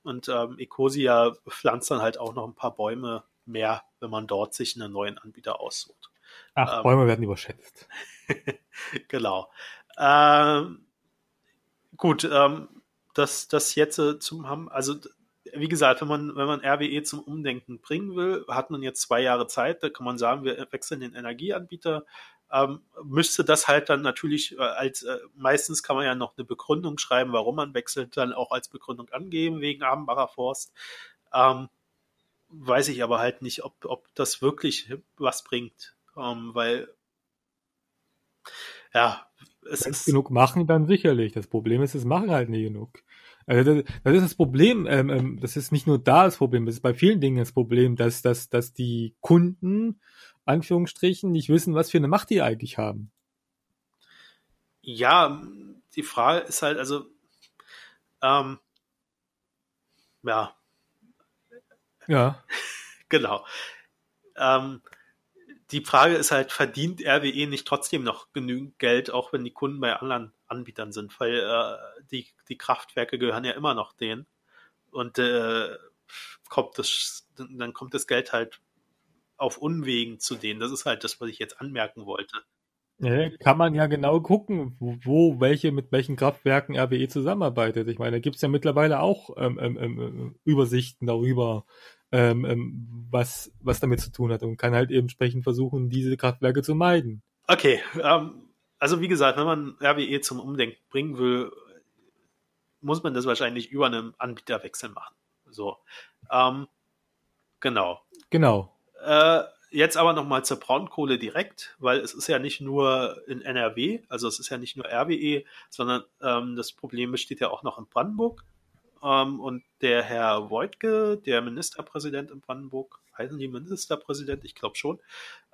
und ähm, Ecosia pflanzt dann halt auch noch ein paar Bäume mehr, wenn man dort sich einen neuen Anbieter aussucht. Ach, ähm, Bäume werden überschätzt. genau. Ähm, gut, ähm, das, das jetzt äh, zum haben, also wie gesagt, wenn man, wenn man RWE zum Umdenken bringen will, hat man jetzt zwei Jahre Zeit, da kann man sagen, wir wechseln den Energieanbieter, ähm, müsste das halt dann natürlich äh, als äh, meistens kann man ja noch eine Begründung schreiben, warum man wechselt, dann auch als Begründung angeben wegen Abenbacher Forst. Ähm, weiß ich aber halt nicht, ob, ob das wirklich was bringt, ähm, weil ja, es ist genug machen, dann sicherlich. Das Problem ist, es machen halt nie genug. Also das, das ist das Problem. Ähm, ähm, das ist nicht nur da das Problem, das ist bei vielen Dingen das Problem, dass, dass, dass die Kunden Anführungsstrichen nicht wissen, was für eine Macht die eigentlich haben. Ja, die Frage ist halt, also, ähm, ja. Ja. genau. Ähm, die Frage ist halt, verdient RWE nicht trotzdem noch genügend Geld, auch wenn die Kunden bei anderen Anbietern sind? Weil äh, die, die Kraftwerke gehören ja immer noch denen. Und äh, kommt das, dann kommt das Geld halt auf Unwegen zu denen. Das ist halt das, was ich jetzt anmerken wollte. Ja, kann man ja genau gucken, wo, welche mit welchen Kraftwerken RWE zusammenarbeitet. Ich meine, da gibt es ja mittlerweile auch ähm, ähm, ähm, Übersichten darüber, ähm, ähm, was, was damit zu tun hat und kann halt eben entsprechend versuchen, diese Kraftwerke zu meiden. Okay, ähm, also wie gesagt, wenn man RWE zum Umdenken bringen will, muss man das wahrscheinlich über einen Anbieterwechsel machen. So, genau. Genau. Äh, jetzt aber nochmal zur Braunkohle direkt, weil es ist ja nicht nur in NRW, also es ist ja nicht nur RWE, sondern ähm, das Problem besteht ja auch noch in Brandenburg. Ähm, und der Herr Voigtke, der Ministerpräsident in Brandenburg, heißen die Ministerpräsident, ich glaube schon,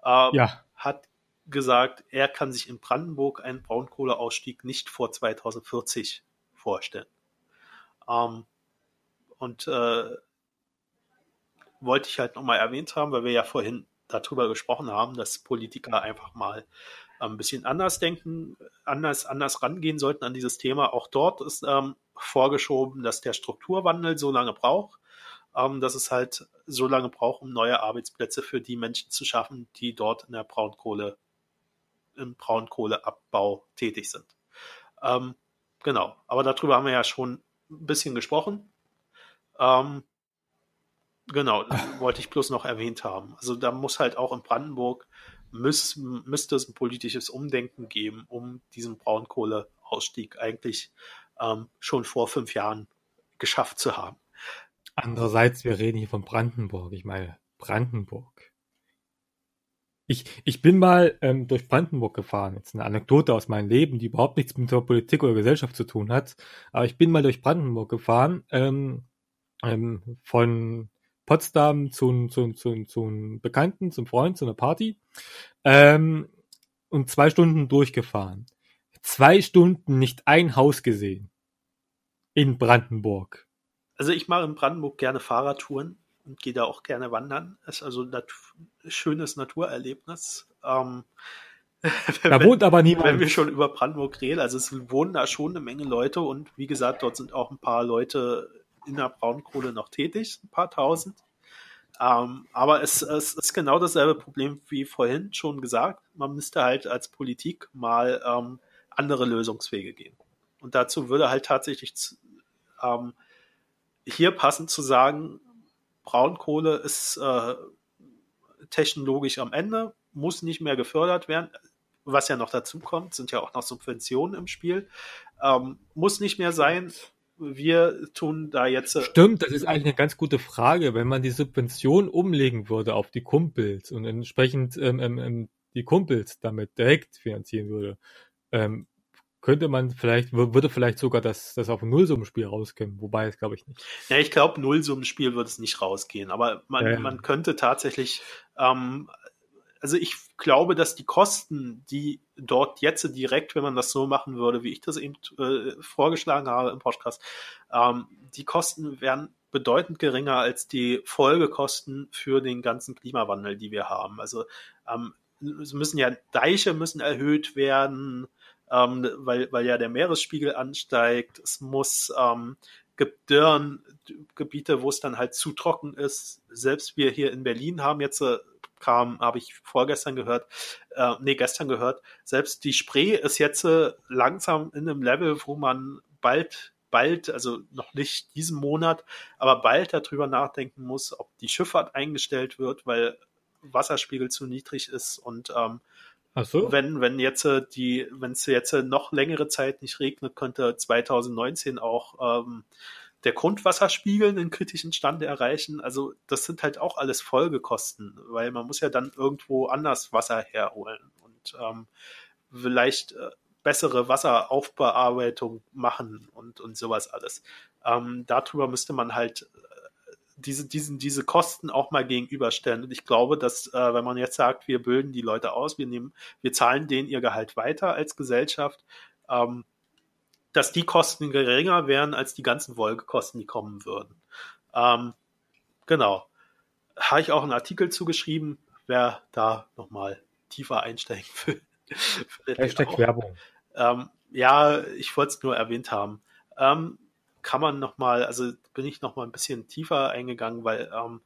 ähm, ja. hat gesagt, er kann sich in Brandenburg einen Braunkohleausstieg nicht vor 2040 vorstellen. Ähm, und äh, wollte ich halt nochmal erwähnt haben, weil wir ja vorhin darüber gesprochen haben, dass Politiker einfach mal ein bisschen anders denken, anders, anders rangehen sollten an dieses Thema. Auch dort ist ähm, vorgeschoben, dass der Strukturwandel so lange braucht, ähm, dass es halt so lange braucht, um neue Arbeitsplätze für die Menschen zu schaffen, die dort in der Braunkohle, im Braunkohleabbau tätig sind. Ähm, genau, aber darüber haben wir ja schon ein bisschen gesprochen. Ähm, Genau, wollte ich bloß noch erwähnt haben. Also da muss halt auch in Brandenburg müß, müsste es ein politisches Umdenken geben, um diesen Braunkohleausstieg eigentlich ähm, schon vor fünf Jahren geschafft zu haben. Andererseits, wir reden hier von Brandenburg. Ich meine, Brandenburg. Ich, ich bin mal ähm, durch Brandenburg gefahren. Jetzt eine Anekdote aus meinem Leben, die überhaupt nichts mit der Politik oder Gesellschaft zu tun hat. Aber ich bin mal durch Brandenburg gefahren, ähm, ähm, von Potsdam zu, zu, zu, zu einem Bekannten, zum Freund, zu einer Party ähm, und zwei Stunden durchgefahren. Zwei Stunden nicht ein Haus gesehen. In Brandenburg. Also ich mache in Brandenburg gerne Fahrradtouren und gehe da auch gerne wandern. Das ist also ein schönes Naturerlebnis. Ähm, da wohnt aber niemand. Wenn wir schon über Brandenburg reden, also es wohnen da schon eine Menge Leute und wie gesagt, dort sind auch ein paar Leute in der Braunkohle noch tätig, ein paar tausend. Ähm, aber es, es, ist genau dasselbe Problem wie vorhin schon gesagt. Man müsste halt als Politik mal ähm, andere Lösungswege gehen. Und dazu würde halt tatsächlich ähm, hier passend zu sagen, Braunkohle ist äh, technologisch am Ende, muss nicht mehr gefördert werden. Was ja noch dazu kommt, sind ja auch noch Subventionen im Spiel. Ähm, muss nicht mehr sein wir tun da jetzt. Äh, Stimmt, das ist eigentlich eine ganz gute Frage. Wenn man die Subvention umlegen würde auf die Kumpels und entsprechend ähm, ähm, ähm die Kumpels damit direkt finanzieren würde, ähm, könnte man vielleicht, würde vielleicht sogar das, das auf ein Nullsummenspiel rauskommen, wobei es glaube ich nicht. Ja, ich glaube, Nullsummenspiel wird es nicht rausgehen, aber man, ja. man könnte tatsächlich, ähm, also ich glaube, dass die Kosten, die dort jetzt direkt, wenn man das so machen würde, wie ich das eben äh, vorgeschlagen habe im Podcast, ähm, die Kosten wären bedeutend geringer als die Folgekosten für den ganzen Klimawandel, die wir haben. Also ähm, es müssen ja Deiche müssen erhöht werden, ähm, weil, weil ja der Meeresspiegel ansteigt. Es muss ähm, gibt Dürren, Gebiete, wo es dann halt zu trocken ist. Selbst wir hier in Berlin haben jetzt äh, kam, habe ich vorgestern gehört, äh, nee, gestern gehört, selbst die Spree ist jetzt äh, langsam in einem Level, wo man bald bald, also noch nicht diesen Monat, aber bald darüber nachdenken muss, ob die Schifffahrt eingestellt wird, weil Wasserspiegel zu niedrig ist und ähm, so. wenn wenn jetzt äh, die wenn es jetzt noch längere Zeit nicht regnet, könnte 2019 auch ähm, der Grundwasserspiegel einen kritischen Stand erreichen. Also das sind halt auch alles Folgekosten, weil man muss ja dann irgendwo anders Wasser herholen und ähm, vielleicht äh, bessere Wasseraufbearbeitung machen und, und sowas alles. Ähm, darüber müsste man halt äh, diese, diesen, diese Kosten auch mal gegenüberstellen. Und ich glaube, dass äh, wenn man jetzt sagt, wir bilden die Leute aus, wir nehmen, wir zahlen denen ihr Gehalt weiter als Gesellschaft, ähm, dass die Kosten geringer wären als die ganzen Folgekosten, die kommen würden. Ähm, genau. Habe ich auch einen Artikel zugeschrieben, wer da nochmal tiefer einsteigen will. Hashtag Werbung. Ähm, ja, ich wollte es nur erwähnt haben. Ähm, kann man nochmal, also bin ich nochmal ein bisschen tiefer eingegangen, weil ähm,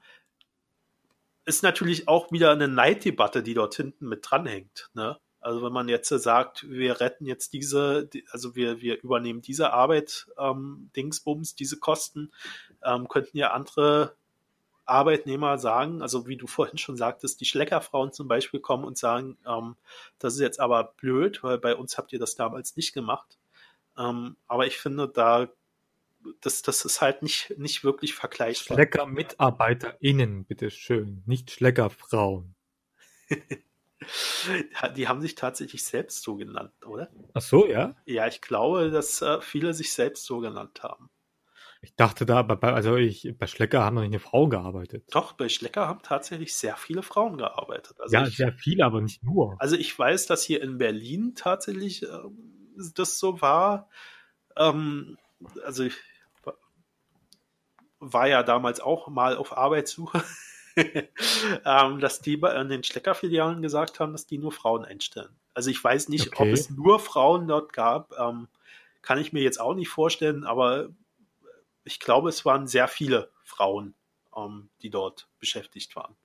ist natürlich auch wieder eine Neiddebatte, die dort hinten mit dranhängt. Ne? Also wenn man jetzt sagt, wir retten jetzt diese, also wir, wir übernehmen diese Arbeit, ähm, Dingsbums, diese Kosten, ähm, könnten ja andere Arbeitnehmer sagen, also wie du vorhin schon sagtest, die Schleckerfrauen zum Beispiel kommen und sagen, ähm, das ist jetzt aber blöd, weil bei uns habt ihr das damals nicht gemacht. Ähm, aber ich finde, da das, das ist halt nicht, nicht wirklich vergleichbar. Schlecker-MitarbeiterInnen, bitteschön, nicht Schleckerfrauen. Die haben sich tatsächlich selbst so genannt, oder? Ach so, ja? Ja, ich glaube, dass äh, viele sich selbst so genannt haben. Ich dachte da, bei, also ich, bei Schlecker haben noch nicht eine Frau gearbeitet. Doch, bei Schlecker haben tatsächlich sehr viele Frauen gearbeitet. Also ja, ich, sehr viele, aber nicht nur. Also ich weiß, dass hier in Berlin tatsächlich ähm, das so war. Ähm, also ich war ja damals auch mal auf Arbeitssuche, ähm, dass die bei den Schlecker-Filialen gesagt haben, dass die nur Frauen einstellen. Also ich weiß nicht, okay. ob es nur Frauen dort gab. Ähm, kann ich mir jetzt auch nicht vorstellen, aber ich glaube, es waren sehr viele Frauen, ähm, die dort beschäftigt waren.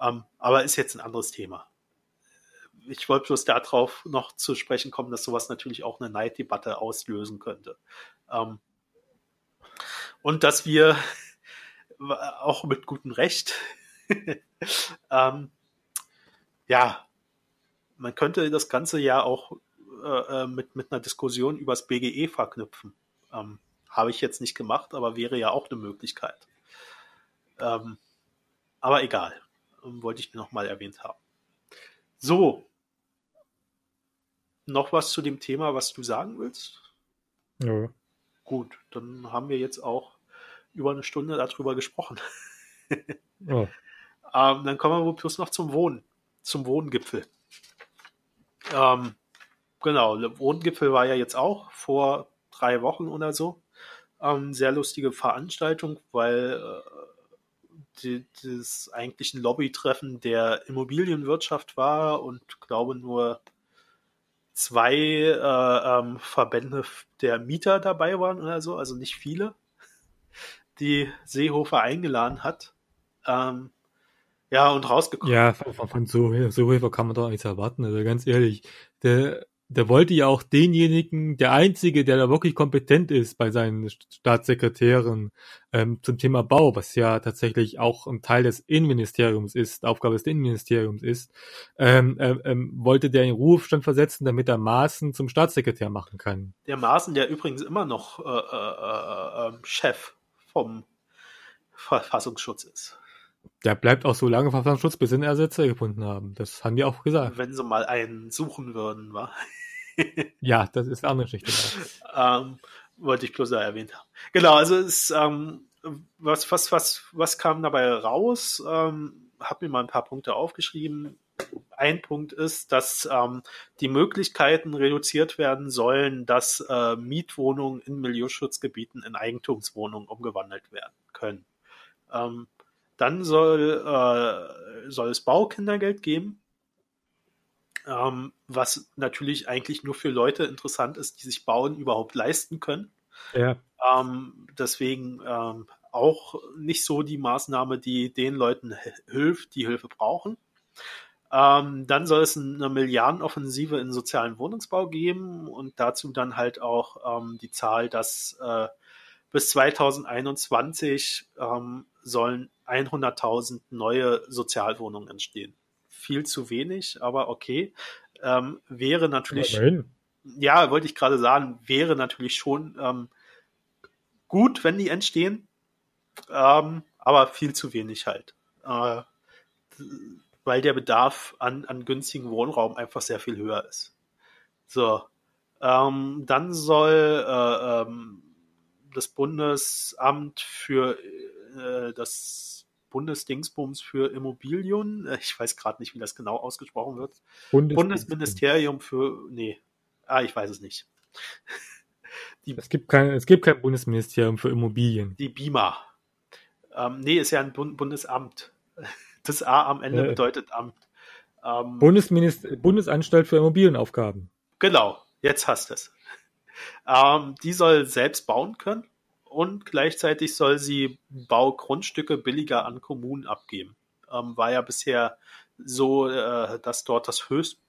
Ähm, aber ist jetzt ein anderes Thema. Ich wollte bloß darauf noch zu sprechen kommen, dass sowas natürlich auch eine Neiddebatte auslösen könnte. Ähm, und dass wir auch mit gutem Recht, ähm, ja, man könnte das Ganze ja auch äh, äh mit, mit einer Diskussion übers BGE verknüpfen. Ähm, habe ich jetzt nicht gemacht, aber wäre ja auch eine Möglichkeit. Ähm, aber egal. Ähm, wollte ich nochmal erwähnt haben. So. Noch was zu dem Thema, was du sagen willst? Ja. Gut, dann haben wir jetzt auch über eine Stunde darüber gesprochen. ja. ähm, dann kommen wir bloß noch zum Wohnen, zum Wohngipfel. Ähm, genau, der Wohngipfel war ja jetzt auch vor drei Wochen oder so. Ähm, sehr lustige Veranstaltung, weil äh, die, das eigentlich ein Lobbytreffen der Immobilienwirtschaft war und glaube nur zwei äh, ähm, Verbände der Mieter dabei waren oder so, also nicht viele, die Seehofer eingeladen hat. Ähm, ja, und rausgekommen. Ja, von, von Seehofer kann man doch nichts erwarten, also ganz ehrlich. Der, der wollte ja auch denjenigen, der Einzige, der da wirklich kompetent ist bei seinen Staatssekretären ähm, zum Thema Bau, was ja tatsächlich auch ein Teil des Innenministeriums ist, Aufgabe des Innenministeriums ist, ähm, äh, ähm, wollte der in Ruhestand versetzen, damit er Maaßen zum Staatssekretär machen kann. Der Maaßen, der übrigens immer noch äh, äh, äh ähm, Chef vom Verfassungsschutz ist. Der bleibt auch so lange Verfassungsschutz, bis sie einen Ersetzer gefunden haben. Das haben die auch gesagt. Wenn sie mal einen suchen würden, wa? ja, das ist eine andere Geschichte. ähm, wollte ich bloß erwähnt haben. Genau, also es, ähm, was, was, was, was kam dabei raus? Ähm, habe mir mal ein paar Punkte aufgeschrieben. Ein Punkt ist, dass ähm, die Möglichkeiten reduziert werden sollen, dass äh, Mietwohnungen in Milieuschutzgebieten in Eigentumswohnungen umgewandelt werden können. Ähm, dann soll, äh, soll es Baukindergeld geben, ähm, was natürlich eigentlich nur für Leute interessant ist, die sich Bauen überhaupt leisten können. Ja. Ähm, deswegen ähm, auch nicht so die Maßnahme, die den Leuten hilft, die Hilfe brauchen. Ähm, dann soll es eine Milliardenoffensive in sozialen Wohnungsbau geben und dazu dann halt auch ähm, die Zahl, dass äh, bis 2021 ähm, sollen 100.000 neue Sozialwohnungen entstehen. Viel zu wenig, aber okay. Ähm, wäre natürlich, ja, wollte ich gerade sagen, wäre natürlich schon ähm, gut, wenn die entstehen, ähm, aber viel zu wenig halt. Äh, weil der Bedarf an, an günstigen Wohnraum einfach sehr viel höher ist. So, ähm, dann soll äh, ähm, das Bundesamt für äh, das Bundesdingsbums für Immobilien, äh, ich weiß gerade nicht, wie das genau ausgesprochen wird. Bundesministerium für, nee, ah, ich weiß es nicht. Die, es, gibt kein, es gibt kein Bundesministerium für Immobilien. Die BIMA. Ähm, nee, ist ja ein Bund Bundesamt. Das A am Ende äh, bedeutet Amt. Ähm, Bundesminister Bundesanstalt für Immobilienaufgaben. Genau, jetzt hast du es. Ähm, die soll selbst bauen können und gleichzeitig soll sie Baugrundstücke billiger an Kommunen abgeben. Ähm, war ja bisher so, äh, dass dort das Höchst,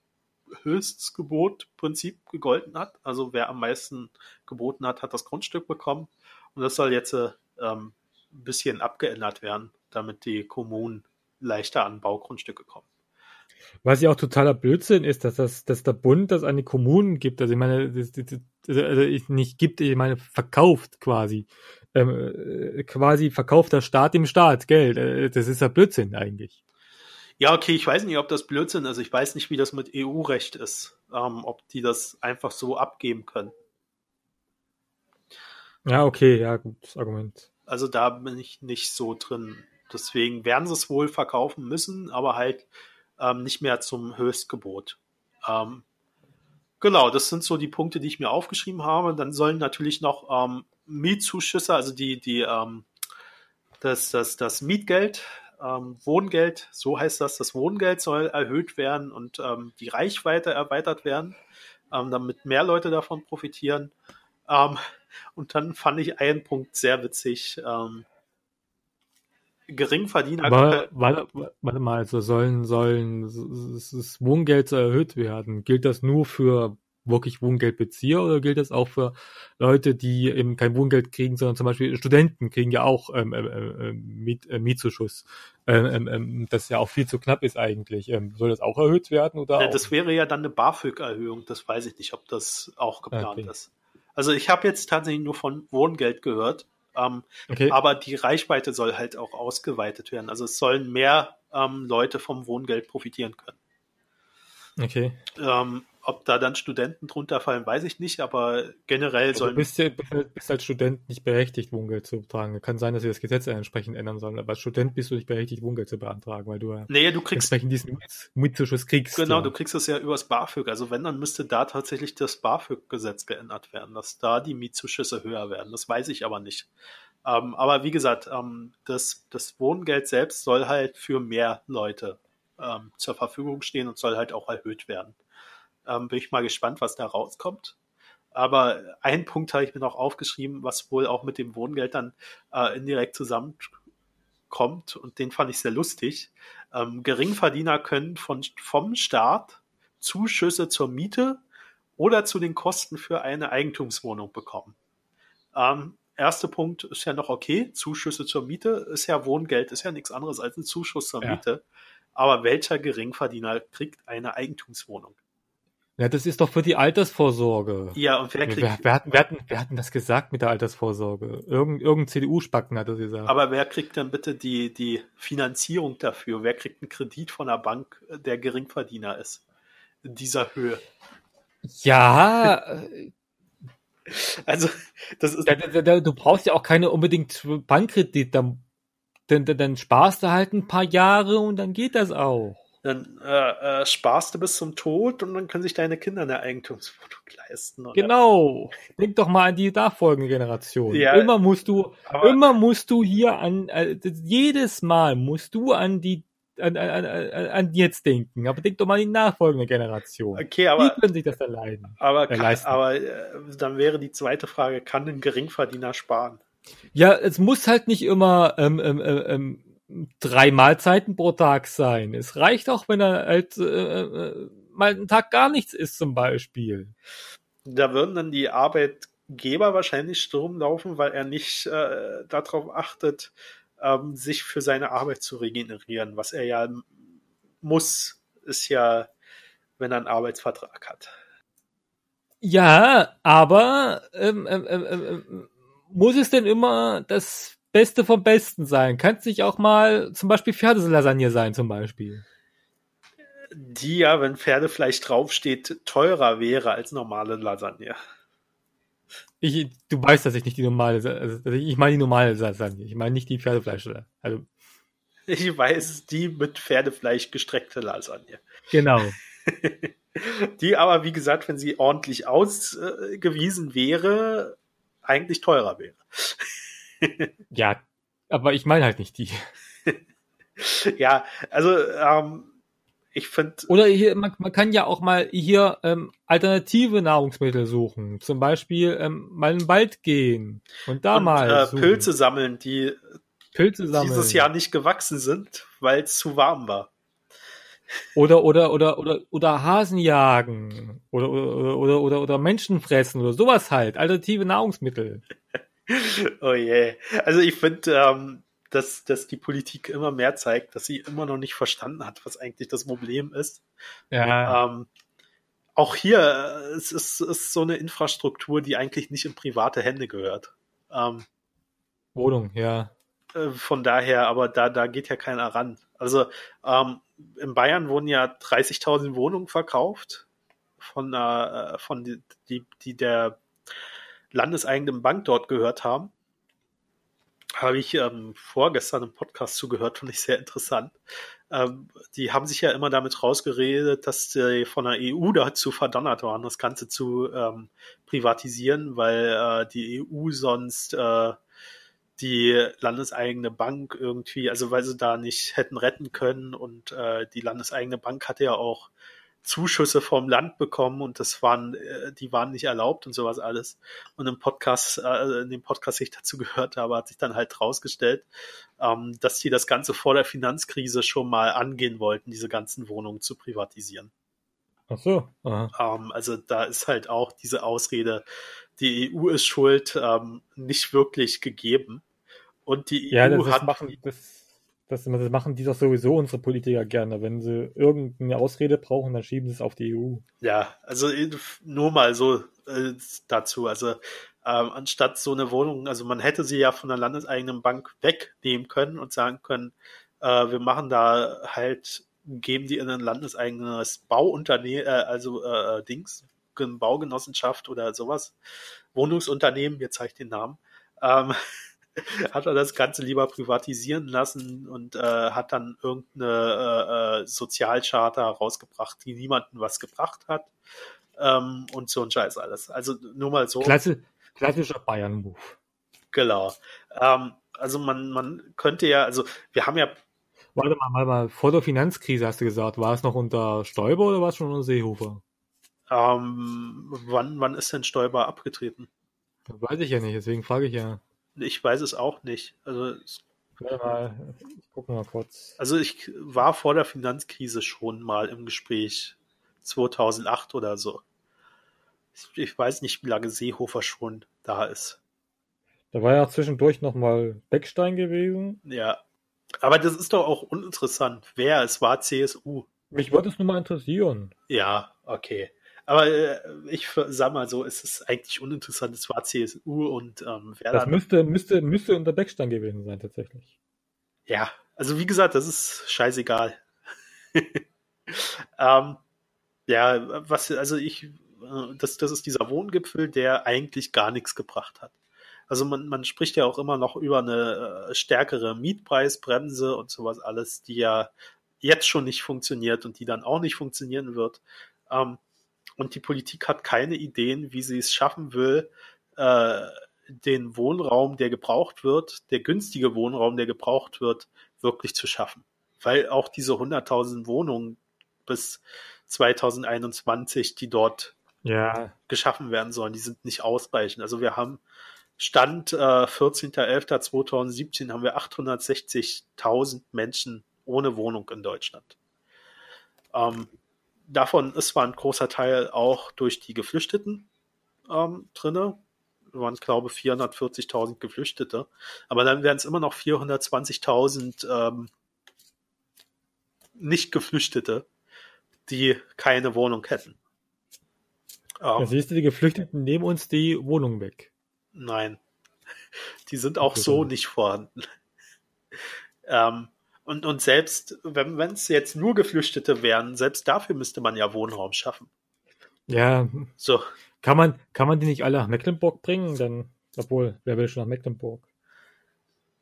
Höchstgebot-Prinzip gegolten hat. Also wer am meisten geboten hat, hat das Grundstück bekommen. Und das soll jetzt äh, ein bisschen abgeändert werden, damit die Kommunen leichter an Baugrundstücke kommen. Was ja auch totaler Blödsinn ist, dass das, dass der Bund das an die Kommunen gibt. Also ich meine, das, das, das, also nicht gibt, ich meine, verkauft quasi. Ähm, äh, quasi verkauft der Staat dem Staat Geld. Äh, das ist ja Blödsinn eigentlich. Ja, okay, ich weiß nicht, ob das Blödsinn ist. Ich weiß nicht, wie das mit EU-Recht ist. Ähm, ob die das einfach so abgeben können. Ja, okay, ja, gutes Argument. Also da bin ich nicht so drin. Deswegen werden sie es wohl verkaufen müssen, aber halt ähm, nicht mehr zum Höchstgebot. Ähm, genau, das sind so die Punkte, die ich mir aufgeschrieben habe. Dann sollen natürlich noch ähm, Mietzuschüsse, also die, die, ähm, das, das, das Mietgeld, ähm, Wohngeld, so heißt das, das Wohngeld soll erhöht werden und ähm, die Reichweite erweitert werden, ähm, damit mehr Leute davon profitieren. Ähm, und dann fand ich einen Punkt sehr witzig. Ähm, Geringverdiener. Aber, warte, warte mal, also sollen, sollen das Wohngeld erhöht werden? Gilt das nur für wirklich Wohngeldbezieher oder gilt das auch für Leute, die eben kein Wohngeld kriegen, sondern zum Beispiel Studenten kriegen ja auch ähm, äh, äh, Miet, äh, Mietzuschuss, ähm, ähm, ähm das ja auch viel zu knapp ist eigentlich. Ähm, soll das auch erhöht werden oder? Ja, das wäre ja dann eine BAföG-Erhöhung. Das weiß ich nicht, ob das auch geplant okay. ist. Also ich habe jetzt tatsächlich nur von Wohngeld gehört. Ähm, okay. Aber die Reichweite soll halt auch ausgeweitet werden. Also es sollen mehr ähm, Leute vom Wohngeld profitieren können. Okay. Ähm, ob da dann Studenten drunter fallen, weiß ich nicht, aber generell also sollen. Du bist, ja, bist als Student nicht berechtigt, Wohngeld zu beantragen. Kann sein, dass wir das Gesetz entsprechend ändern sollen, aber als Student bist du nicht berechtigt, Wohngeld zu beantragen, weil du ja nee, du kriegst, entsprechend diesen Mietzuschuss kriegst. Genau, ja. du kriegst es ja übers BAföG. Also wenn, dann müsste da tatsächlich das BAföG-Gesetz geändert werden, dass da die Mietzuschüsse höher werden. Das weiß ich aber nicht. Ähm, aber wie gesagt, ähm, das, das Wohngeld selbst soll halt für mehr Leute ähm, zur Verfügung stehen und soll halt auch erhöht werden. Ähm, bin ich mal gespannt, was da rauskommt. Aber einen Punkt habe ich mir noch aufgeschrieben, was wohl auch mit dem Wohngeld dann äh, indirekt zusammenkommt und den fand ich sehr lustig. Ähm, Geringverdiener können von, vom Staat Zuschüsse zur Miete oder zu den Kosten für eine Eigentumswohnung bekommen. Ähm, erste Punkt ist ja noch okay. Zuschüsse zur Miete ist ja Wohngeld, ist ja nichts anderes als ein Zuschuss zur ja. Miete. Aber welcher Geringverdiener kriegt eine Eigentumswohnung? Ja, das ist doch für die Altersvorsorge. Ja, und wer kriegt. Wer, wer, hatten, wer, hatten, wer hatten das gesagt mit der Altersvorsorge? Irgend, irgendein CDU-Spacken hat das gesagt. Aber wer kriegt denn bitte die, die Finanzierung dafür? Wer kriegt einen Kredit von einer Bank, der Geringverdiener ist? In dieser Höhe. Ja, Also, das ist. da, da, da, du brauchst ja auch keine unbedingt Bankkredit, dann, dann, dann, dann sparst du halt ein paar Jahre und dann geht das auch. Dann äh, äh, sparst du bis zum Tod und dann können sich deine Kinder eine Eigentumswohnung leisten. Oder? Genau. Denk doch mal an die nachfolgende Generation. Ja, immer musst du, immer musst du hier an, äh, jedes Mal musst du an die, an, an, an, an jetzt denken. Aber denk doch mal an die nachfolgende Generation. Okay, die aber, können sich das dann leiden. aber, äh, kann, leisten. aber äh, dann wäre die zweite Frage, kann ein Geringverdiener sparen? Ja, es muss halt nicht immer ähm, ähm, ähm, ähm, drei Mahlzeiten pro Tag sein. Es reicht auch, wenn er halt äh, äh, mal einen Tag gar nichts isst zum Beispiel. Da würden dann die Arbeitgeber wahrscheinlich Sturm laufen, weil er nicht äh, darauf achtet, ähm, sich für seine Arbeit zu regenerieren. Was er ja muss, ist ja, wenn er einen Arbeitsvertrag hat. Ja, aber ähm, ähm, muss es denn immer das Beste vom Besten sein? Kann es nicht auch mal zum Beispiel Pferdelasagne sein zum Beispiel? Die ja, wenn Pferdefleisch draufsteht, teurer wäre als normale Lasagne. Ich, du weißt, dass ich nicht die normale, also ich meine die normale Lasagne. Ich meine nicht die Pferdefleisch. Also Ich weiß, die mit Pferdefleisch gestreckte Lasagne. genau. Die aber, wie gesagt, wenn sie ordentlich ausgewiesen wäre, eigentlich teurer wäre. Ja, aber ich meine halt nicht die. Ja, also ähm, ich finde, Oder hier, man, man kann ja auch mal hier ähm, alternative Nahrungsmittel suchen. Zum Beispiel ähm, mal in den Wald gehen und da und, mal äh, suchen. Pilze sammeln, die Pilze sammeln. dieses Jahr nicht gewachsen sind, weil es zu warm war. Oder, oder, oder, oder, oder Hasen jagen. Oder, oder, oder, oder, oder Menschen fressen oder sowas halt. Alternative Nahrungsmittel. Oh je. Also ich finde, ähm, dass, dass die Politik immer mehr zeigt, dass sie immer noch nicht verstanden hat, was eigentlich das Problem ist. Ja. Ähm, auch hier, äh, es ist, ist so eine Infrastruktur, die eigentlich nicht in private Hände gehört. Ähm, Wohnung, ja. äh, von daher, aber da, da geht ja keiner ran. Also ähm, in Bayern wurden ja 30.000 Wohnungen verkauft von, äh, von die, die, die der landeseigenen Bank dort gehört haben. Habe ich ähm, vorgestern im Podcast zugehört, fand ich sehr interessant. Ähm, die haben sich ja immer damit rausgeredet, dass die von der EU dazu verdonnert waren, das Ganze zu ähm, privatisieren, weil äh, die EU sonst äh, die landeseigene Bank irgendwie, also weil sie da nicht hätten retten können und äh, die landeseigene Bank hatte ja auch Zuschüsse vom Land bekommen und das waren, äh, die waren nicht erlaubt und sowas alles. Und im Podcast, äh, in dem Podcast, den ich dazu gehört habe, hat sich dann halt rausgestellt, ähm, dass die das Ganze vor der Finanzkrise schon mal angehen wollten, diese ganzen Wohnungen zu privatisieren. Ach so. Ähm, also da ist halt auch diese Ausrede, die EU ist schuld, ähm, nicht wirklich gegeben. Und die Ja, EU das, das hat machen, das, das, das machen die doch sowieso unsere Politiker gerne. Wenn sie irgendeine Ausrede brauchen, dann schieben sie es auf die EU. Ja, also äh, nur mal so äh, dazu. Also ähm, anstatt so eine Wohnung, also man hätte sie ja von der landeseigenen Bank wegnehmen können und sagen können, äh, wir machen da halt, geben die in ein landeseigenes Bauunternehmen, äh, also äh, Dings, Gen- Baugenossenschaft oder sowas, Wohnungsunternehmen, jetzt zeige ich den Namen, ähm, hat er das Ganze lieber privatisieren lassen und äh, hat dann irgendeine äh, äh, Sozialcharta rausgebracht, die niemandem was gebracht hat. Ähm, und so ein Scheiß alles. Also nur mal so. Klasse, klassischer Bayern-Move. Genau. Ähm, also man, man könnte ja, also wir haben ja, Warte mal, mal, mal, vor der Finanzkrise hast du gesagt, war es noch unter Stoiber oder war es schon unter Seehofer? ähm, wann, wann ist denn Stoiber abgetreten? Weiß ich ja nicht, deswegen frage ich ja. Ich weiß es auch nicht. Also, Warte mal, ich gucke mal kurz. also ich war vor der Finanzkrise schon mal im Gespräch 2008 oder so. Ich, ich weiß nicht, wie lange Seehofer schon da ist. Da war ja zwischendurch nochmal Beckstein gewesen. Ja. Aber das ist doch auch uninteressant. Wer es war CSU. Mich würde es nur mal interessieren. Ja, okay. Aber äh, ich sag mal so, es ist eigentlich uninteressant. Es war CSU und ähm, wer Das müsste, müsste, müsste unter Beckstein gewesen sein, tatsächlich. Ja, also wie gesagt, das ist scheißegal. ähm, ja, was, also ich äh, das, das ist dieser Wohngipfel, der eigentlich gar nichts gebracht hat. Also man, man spricht ja auch immer noch über eine äh, stärkere Mietpreisbremse und sowas alles, die ja jetzt schon nicht funktioniert und die dann auch nicht funktionieren wird. Ähm, und die Politik hat keine Ideen, wie sie es schaffen will, äh, den Wohnraum, der gebraucht wird, der günstige Wohnraum, der gebraucht wird, wirklich zu schaffen. Weil auch diese 100.000 Wohnungen bis 2021, die dort ja. geschaffen werden sollen, die sind nicht ausreichend. Also wir haben Stand äh, 14.11.2017 haben wir 860.000 Menschen ohne Wohnung in Deutschland. Ähm, davon ist zwar ein großer Teil auch durch die Geflüchteten ähm, drinne, waren, glaube 440.000 Geflüchtete, aber dann wären es immer noch 420.000 ähm, Nicht-Geflüchtete, die keine Wohnung hätten. Ähm, siehst du, die Geflüchteten nehmen uns die Wohnung weg. Nein, die sind auch so nicht vorhanden. ähm, und, und selbst, wenn es jetzt nur Geflüchtete wären, selbst dafür müsste man ja Wohnraum schaffen. Ja. So. Kann man, kann man die nicht alle nach Mecklenburg bringen? Dann, obwohl, wer will schon nach Mecklenburg?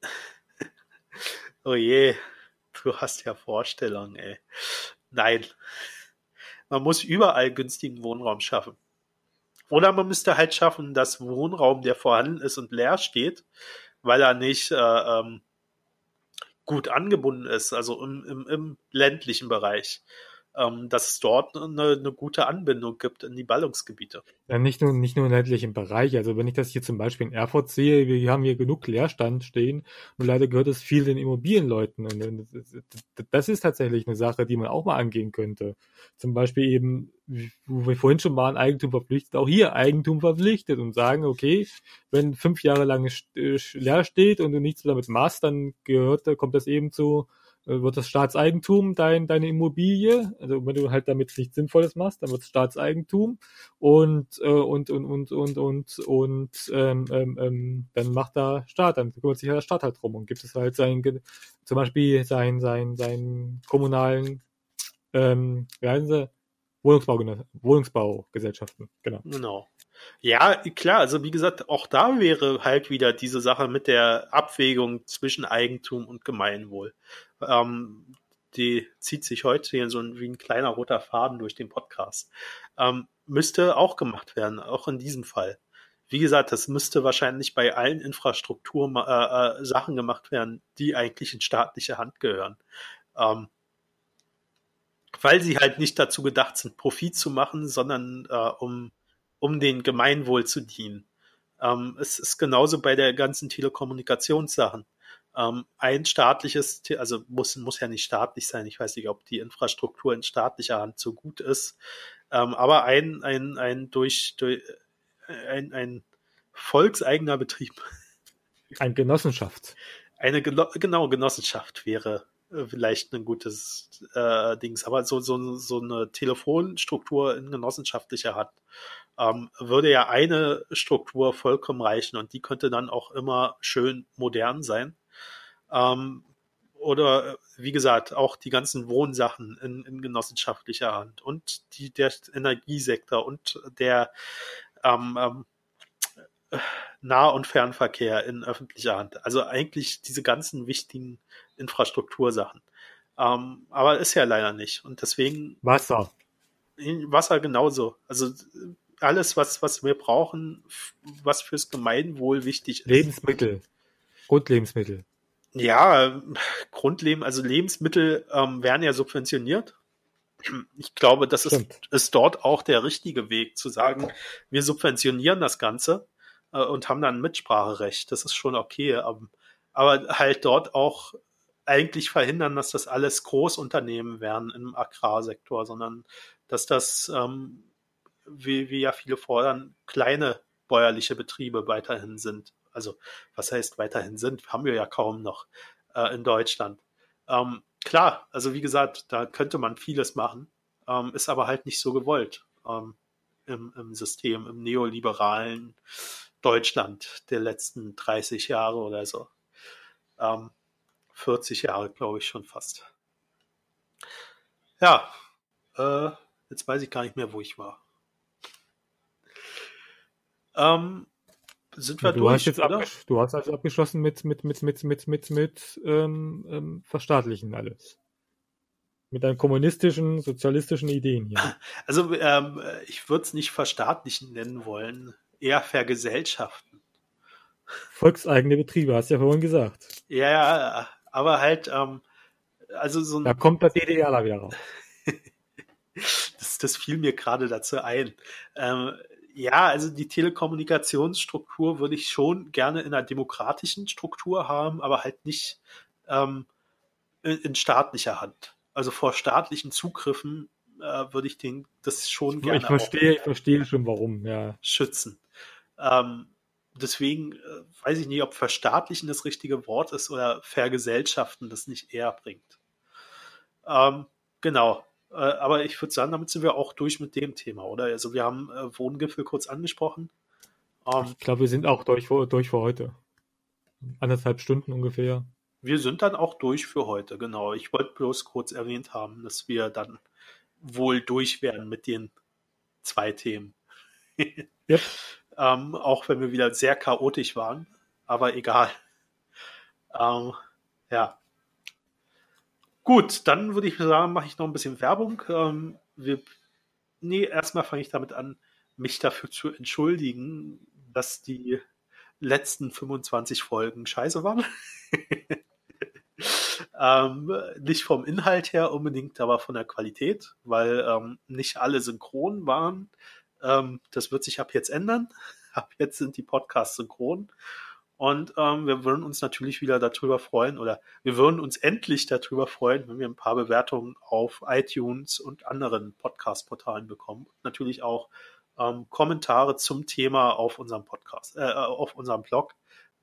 oh je, du hast ja Vorstellungen, ey. Nein. Man muss überall günstigen Wohnraum schaffen. Oder man müsste halt schaffen, dass Wohnraum, der vorhanden ist und leer steht, weil er nicht äh, ähm, gut angebunden ist, also im, im, im ländlichen Bereich, ähm, dass es dort eine, eine, gute Anbindung gibt in die Ballungsgebiete. Ja, nicht nur, nicht nur im ländlichen Bereich. Also wenn ich das hier zum Beispiel in Erfurt sehe, wir haben hier genug Leerstand stehen und leider gehört es viel den Immobilienleuten. Und das ist tatsächlich eine Sache, die man auch mal angehen könnte. Zum Beispiel eben, wo wir vorhin schon waren, Eigentum verpflichtet, auch hier Eigentum verpflichtet und sagen, okay, wenn fünf Jahre lang äh, leer steht und du nichts damit machst, dann gehört, kommt das eben zu wird das Staatseigentum dein, deine Immobilie. Also wenn du halt damit nichts Sinnvolles machst, dann wird es Staatseigentum und, äh, und, und, und, und, und, und ähm, ähm, ähm, dann macht da Staat, dann kümmert sich der Staat halt drum und gibt es halt sein, zum Beispiel sein, sein, seinen kommunalen, ähm, wie heißen sie? Wohnungsbau, Wohnungsbaugesellschaften, genau. Genau. Ja, klar, also wie gesagt, auch da wäre halt wieder diese Sache mit der Abwägung zwischen Eigentum und Gemeinwohl. Ähm, die zieht sich heute hier so ein, wie ein kleiner roter Faden durch den Podcast. Ähm, müsste auch gemacht werden, auch in diesem Fall. Wie gesagt, das müsste wahrscheinlich bei allen Infrastruktursachen äh, äh, gemacht werden, die eigentlich in staatliche Hand gehören. Ähm, weil sie halt nicht dazu gedacht sind, Profit zu machen, sondern äh, um um den Gemeinwohl zu dienen. Ähm, es ist genauso bei der ganzen Telekommunikationssachen. Ähm, ein staatliches, also muss, muss ja nicht staatlich sein, ich weiß nicht, ob die Infrastruktur in staatlicher Hand so gut ist, ähm, aber ein, ein, ein durch, durch ein, ein volkseigener Betrieb. Ein Genossenschaft. Eine genau Genossenschaft wäre äh, vielleicht ein gutes äh, Dings, aber so, so, so eine Telefonstruktur in genossenschaftlicher Hand ähm, würde ja eine Struktur vollkommen reichen und die könnte dann auch immer schön modern sein. Ähm, oder wie gesagt, auch die ganzen Wohnsachen in, in genossenschaftlicher Hand und die, der Energiesektor und der ähm, ähm, Nah- und Fernverkehr in öffentlicher Hand. Also eigentlich diese ganzen wichtigen Infrastruktursachen. Ähm, aber ist ja leider nicht. Und deswegen. Wasser. Wasser genauso. Also alles, was, was wir brauchen, was fürs Gemeinwohl wichtig ist. Lebensmittel. Grundlebensmittel. Ja, Grundleben, also Lebensmittel ähm, werden ja subventioniert. Ich glaube, das ist, ist dort auch der richtige Weg, zu sagen, wir subventionieren das Ganze äh, und haben dann Mitspracherecht. Das ist schon okay. Ähm, aber halt dort auch eigentlich verhindern, dass das alles Großunternehmen werden im Agrarsektor, sondern dass das ähm, wie, wie ja viele fordern, kleine bäuerliche Betriebe weiterhin sind. Also was heißt weiterhin sind, haben wir ja kaum noch äh, in Deutschland. Ähm, klar, also wie gesagt, da könnte man vieles machen, ähm, ist aber halt nicht so gewollt ähm, im, im System, im neoliberalen Deutschland der letzten 30 Jahre oder so. 40 ähm, Jahre, glaube ich, schon fast. Ja, äh, jetzt weiß ich gar nicht mehr, wo ich war. Ähm, sind wir du durch, hast jetzt oder? du hast also abgeschlossen mit mit mit mit mit mit mit ähm, ähm, verstaatlichen alles. Mit deinen kommunistischen, sozialistischen Ideen hier. Also ähm, ich würde es nicht verstaatlichen nennen wollen, eher vergesellschaften. Volkseigene Betriebe, hast du ja vorhin gesagt. Ja, ja, aber halt, ähm, also so Da ein, kommt der DDRler wieder raus. das, das fiel mir gerade dazu ein. Ähm, ja, also die Telekommunikationsstruktur würde ich schon gerne in einer demokratischen Struktur haben, aber halt nicht ähm, in, in staatlicher Hand. Also vor staatlichen Zugriffen äh, würde ich den das schon gerne Ich verstehe, ich verstehe schon warum, ja. auch schützen. Ähm, deswegen äh, weiß ich nicht, ob verstaatlichen das richtige Wort ist oder vergesellschaften das nicht eher bringt. Ähm, genau. Äh, aber ich würde sagen, damit sind wir auch durch mit dem Thema, oder? Also wir haben äh, Wohngipfel kurz angesprochen. Ähm, Ich glaube, wir sind auch durch für, durch für heute. Anderthalb Stunden ungefähr. wir sind dann auch durch für heute, genau. Ich wollte bloß kurz erwähnt haben, dass wir dann wohl durch werden mit den zwei Themen. Yep. Ähm, auch wenn wir wieder sehr chaotisch waren, aber egal. Ähm, ja. Gut, dann würde ich sagen, mache ich noch ein bisschen Werbung. Ähm, wir, nee, erstmal fange ich damit an, mich dafür zu entschuldigen, dass die letzten 25 Folgen scheiße waren. ähm, nicht vom Inhalt her unbedingt, aber von der Qualität, weil ähm, nicht alle synchron waren. Ähm, das wird sich ab jetzt ändern. Ab jetzt sind die Podcasts synchron. Und ähm, wir würden uns natürlich wieder darüber freuen oder wir würden uns endlich darüber freuen, wenn wir ein paar Bewertungen auf iTunes und anderen Podcast-Portalen bekommen. Natürlich auch ähm, Kommentare zum Thema auf unserem Podcast, äh, auf unserem Blog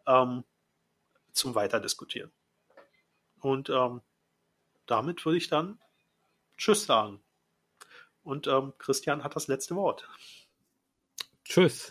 ähm, zum Weiterdiskutieren. Und ähm, damit würde ich dann Tschüss sagen. Und ähm, Christian hat das letzte Wort. Tschüss.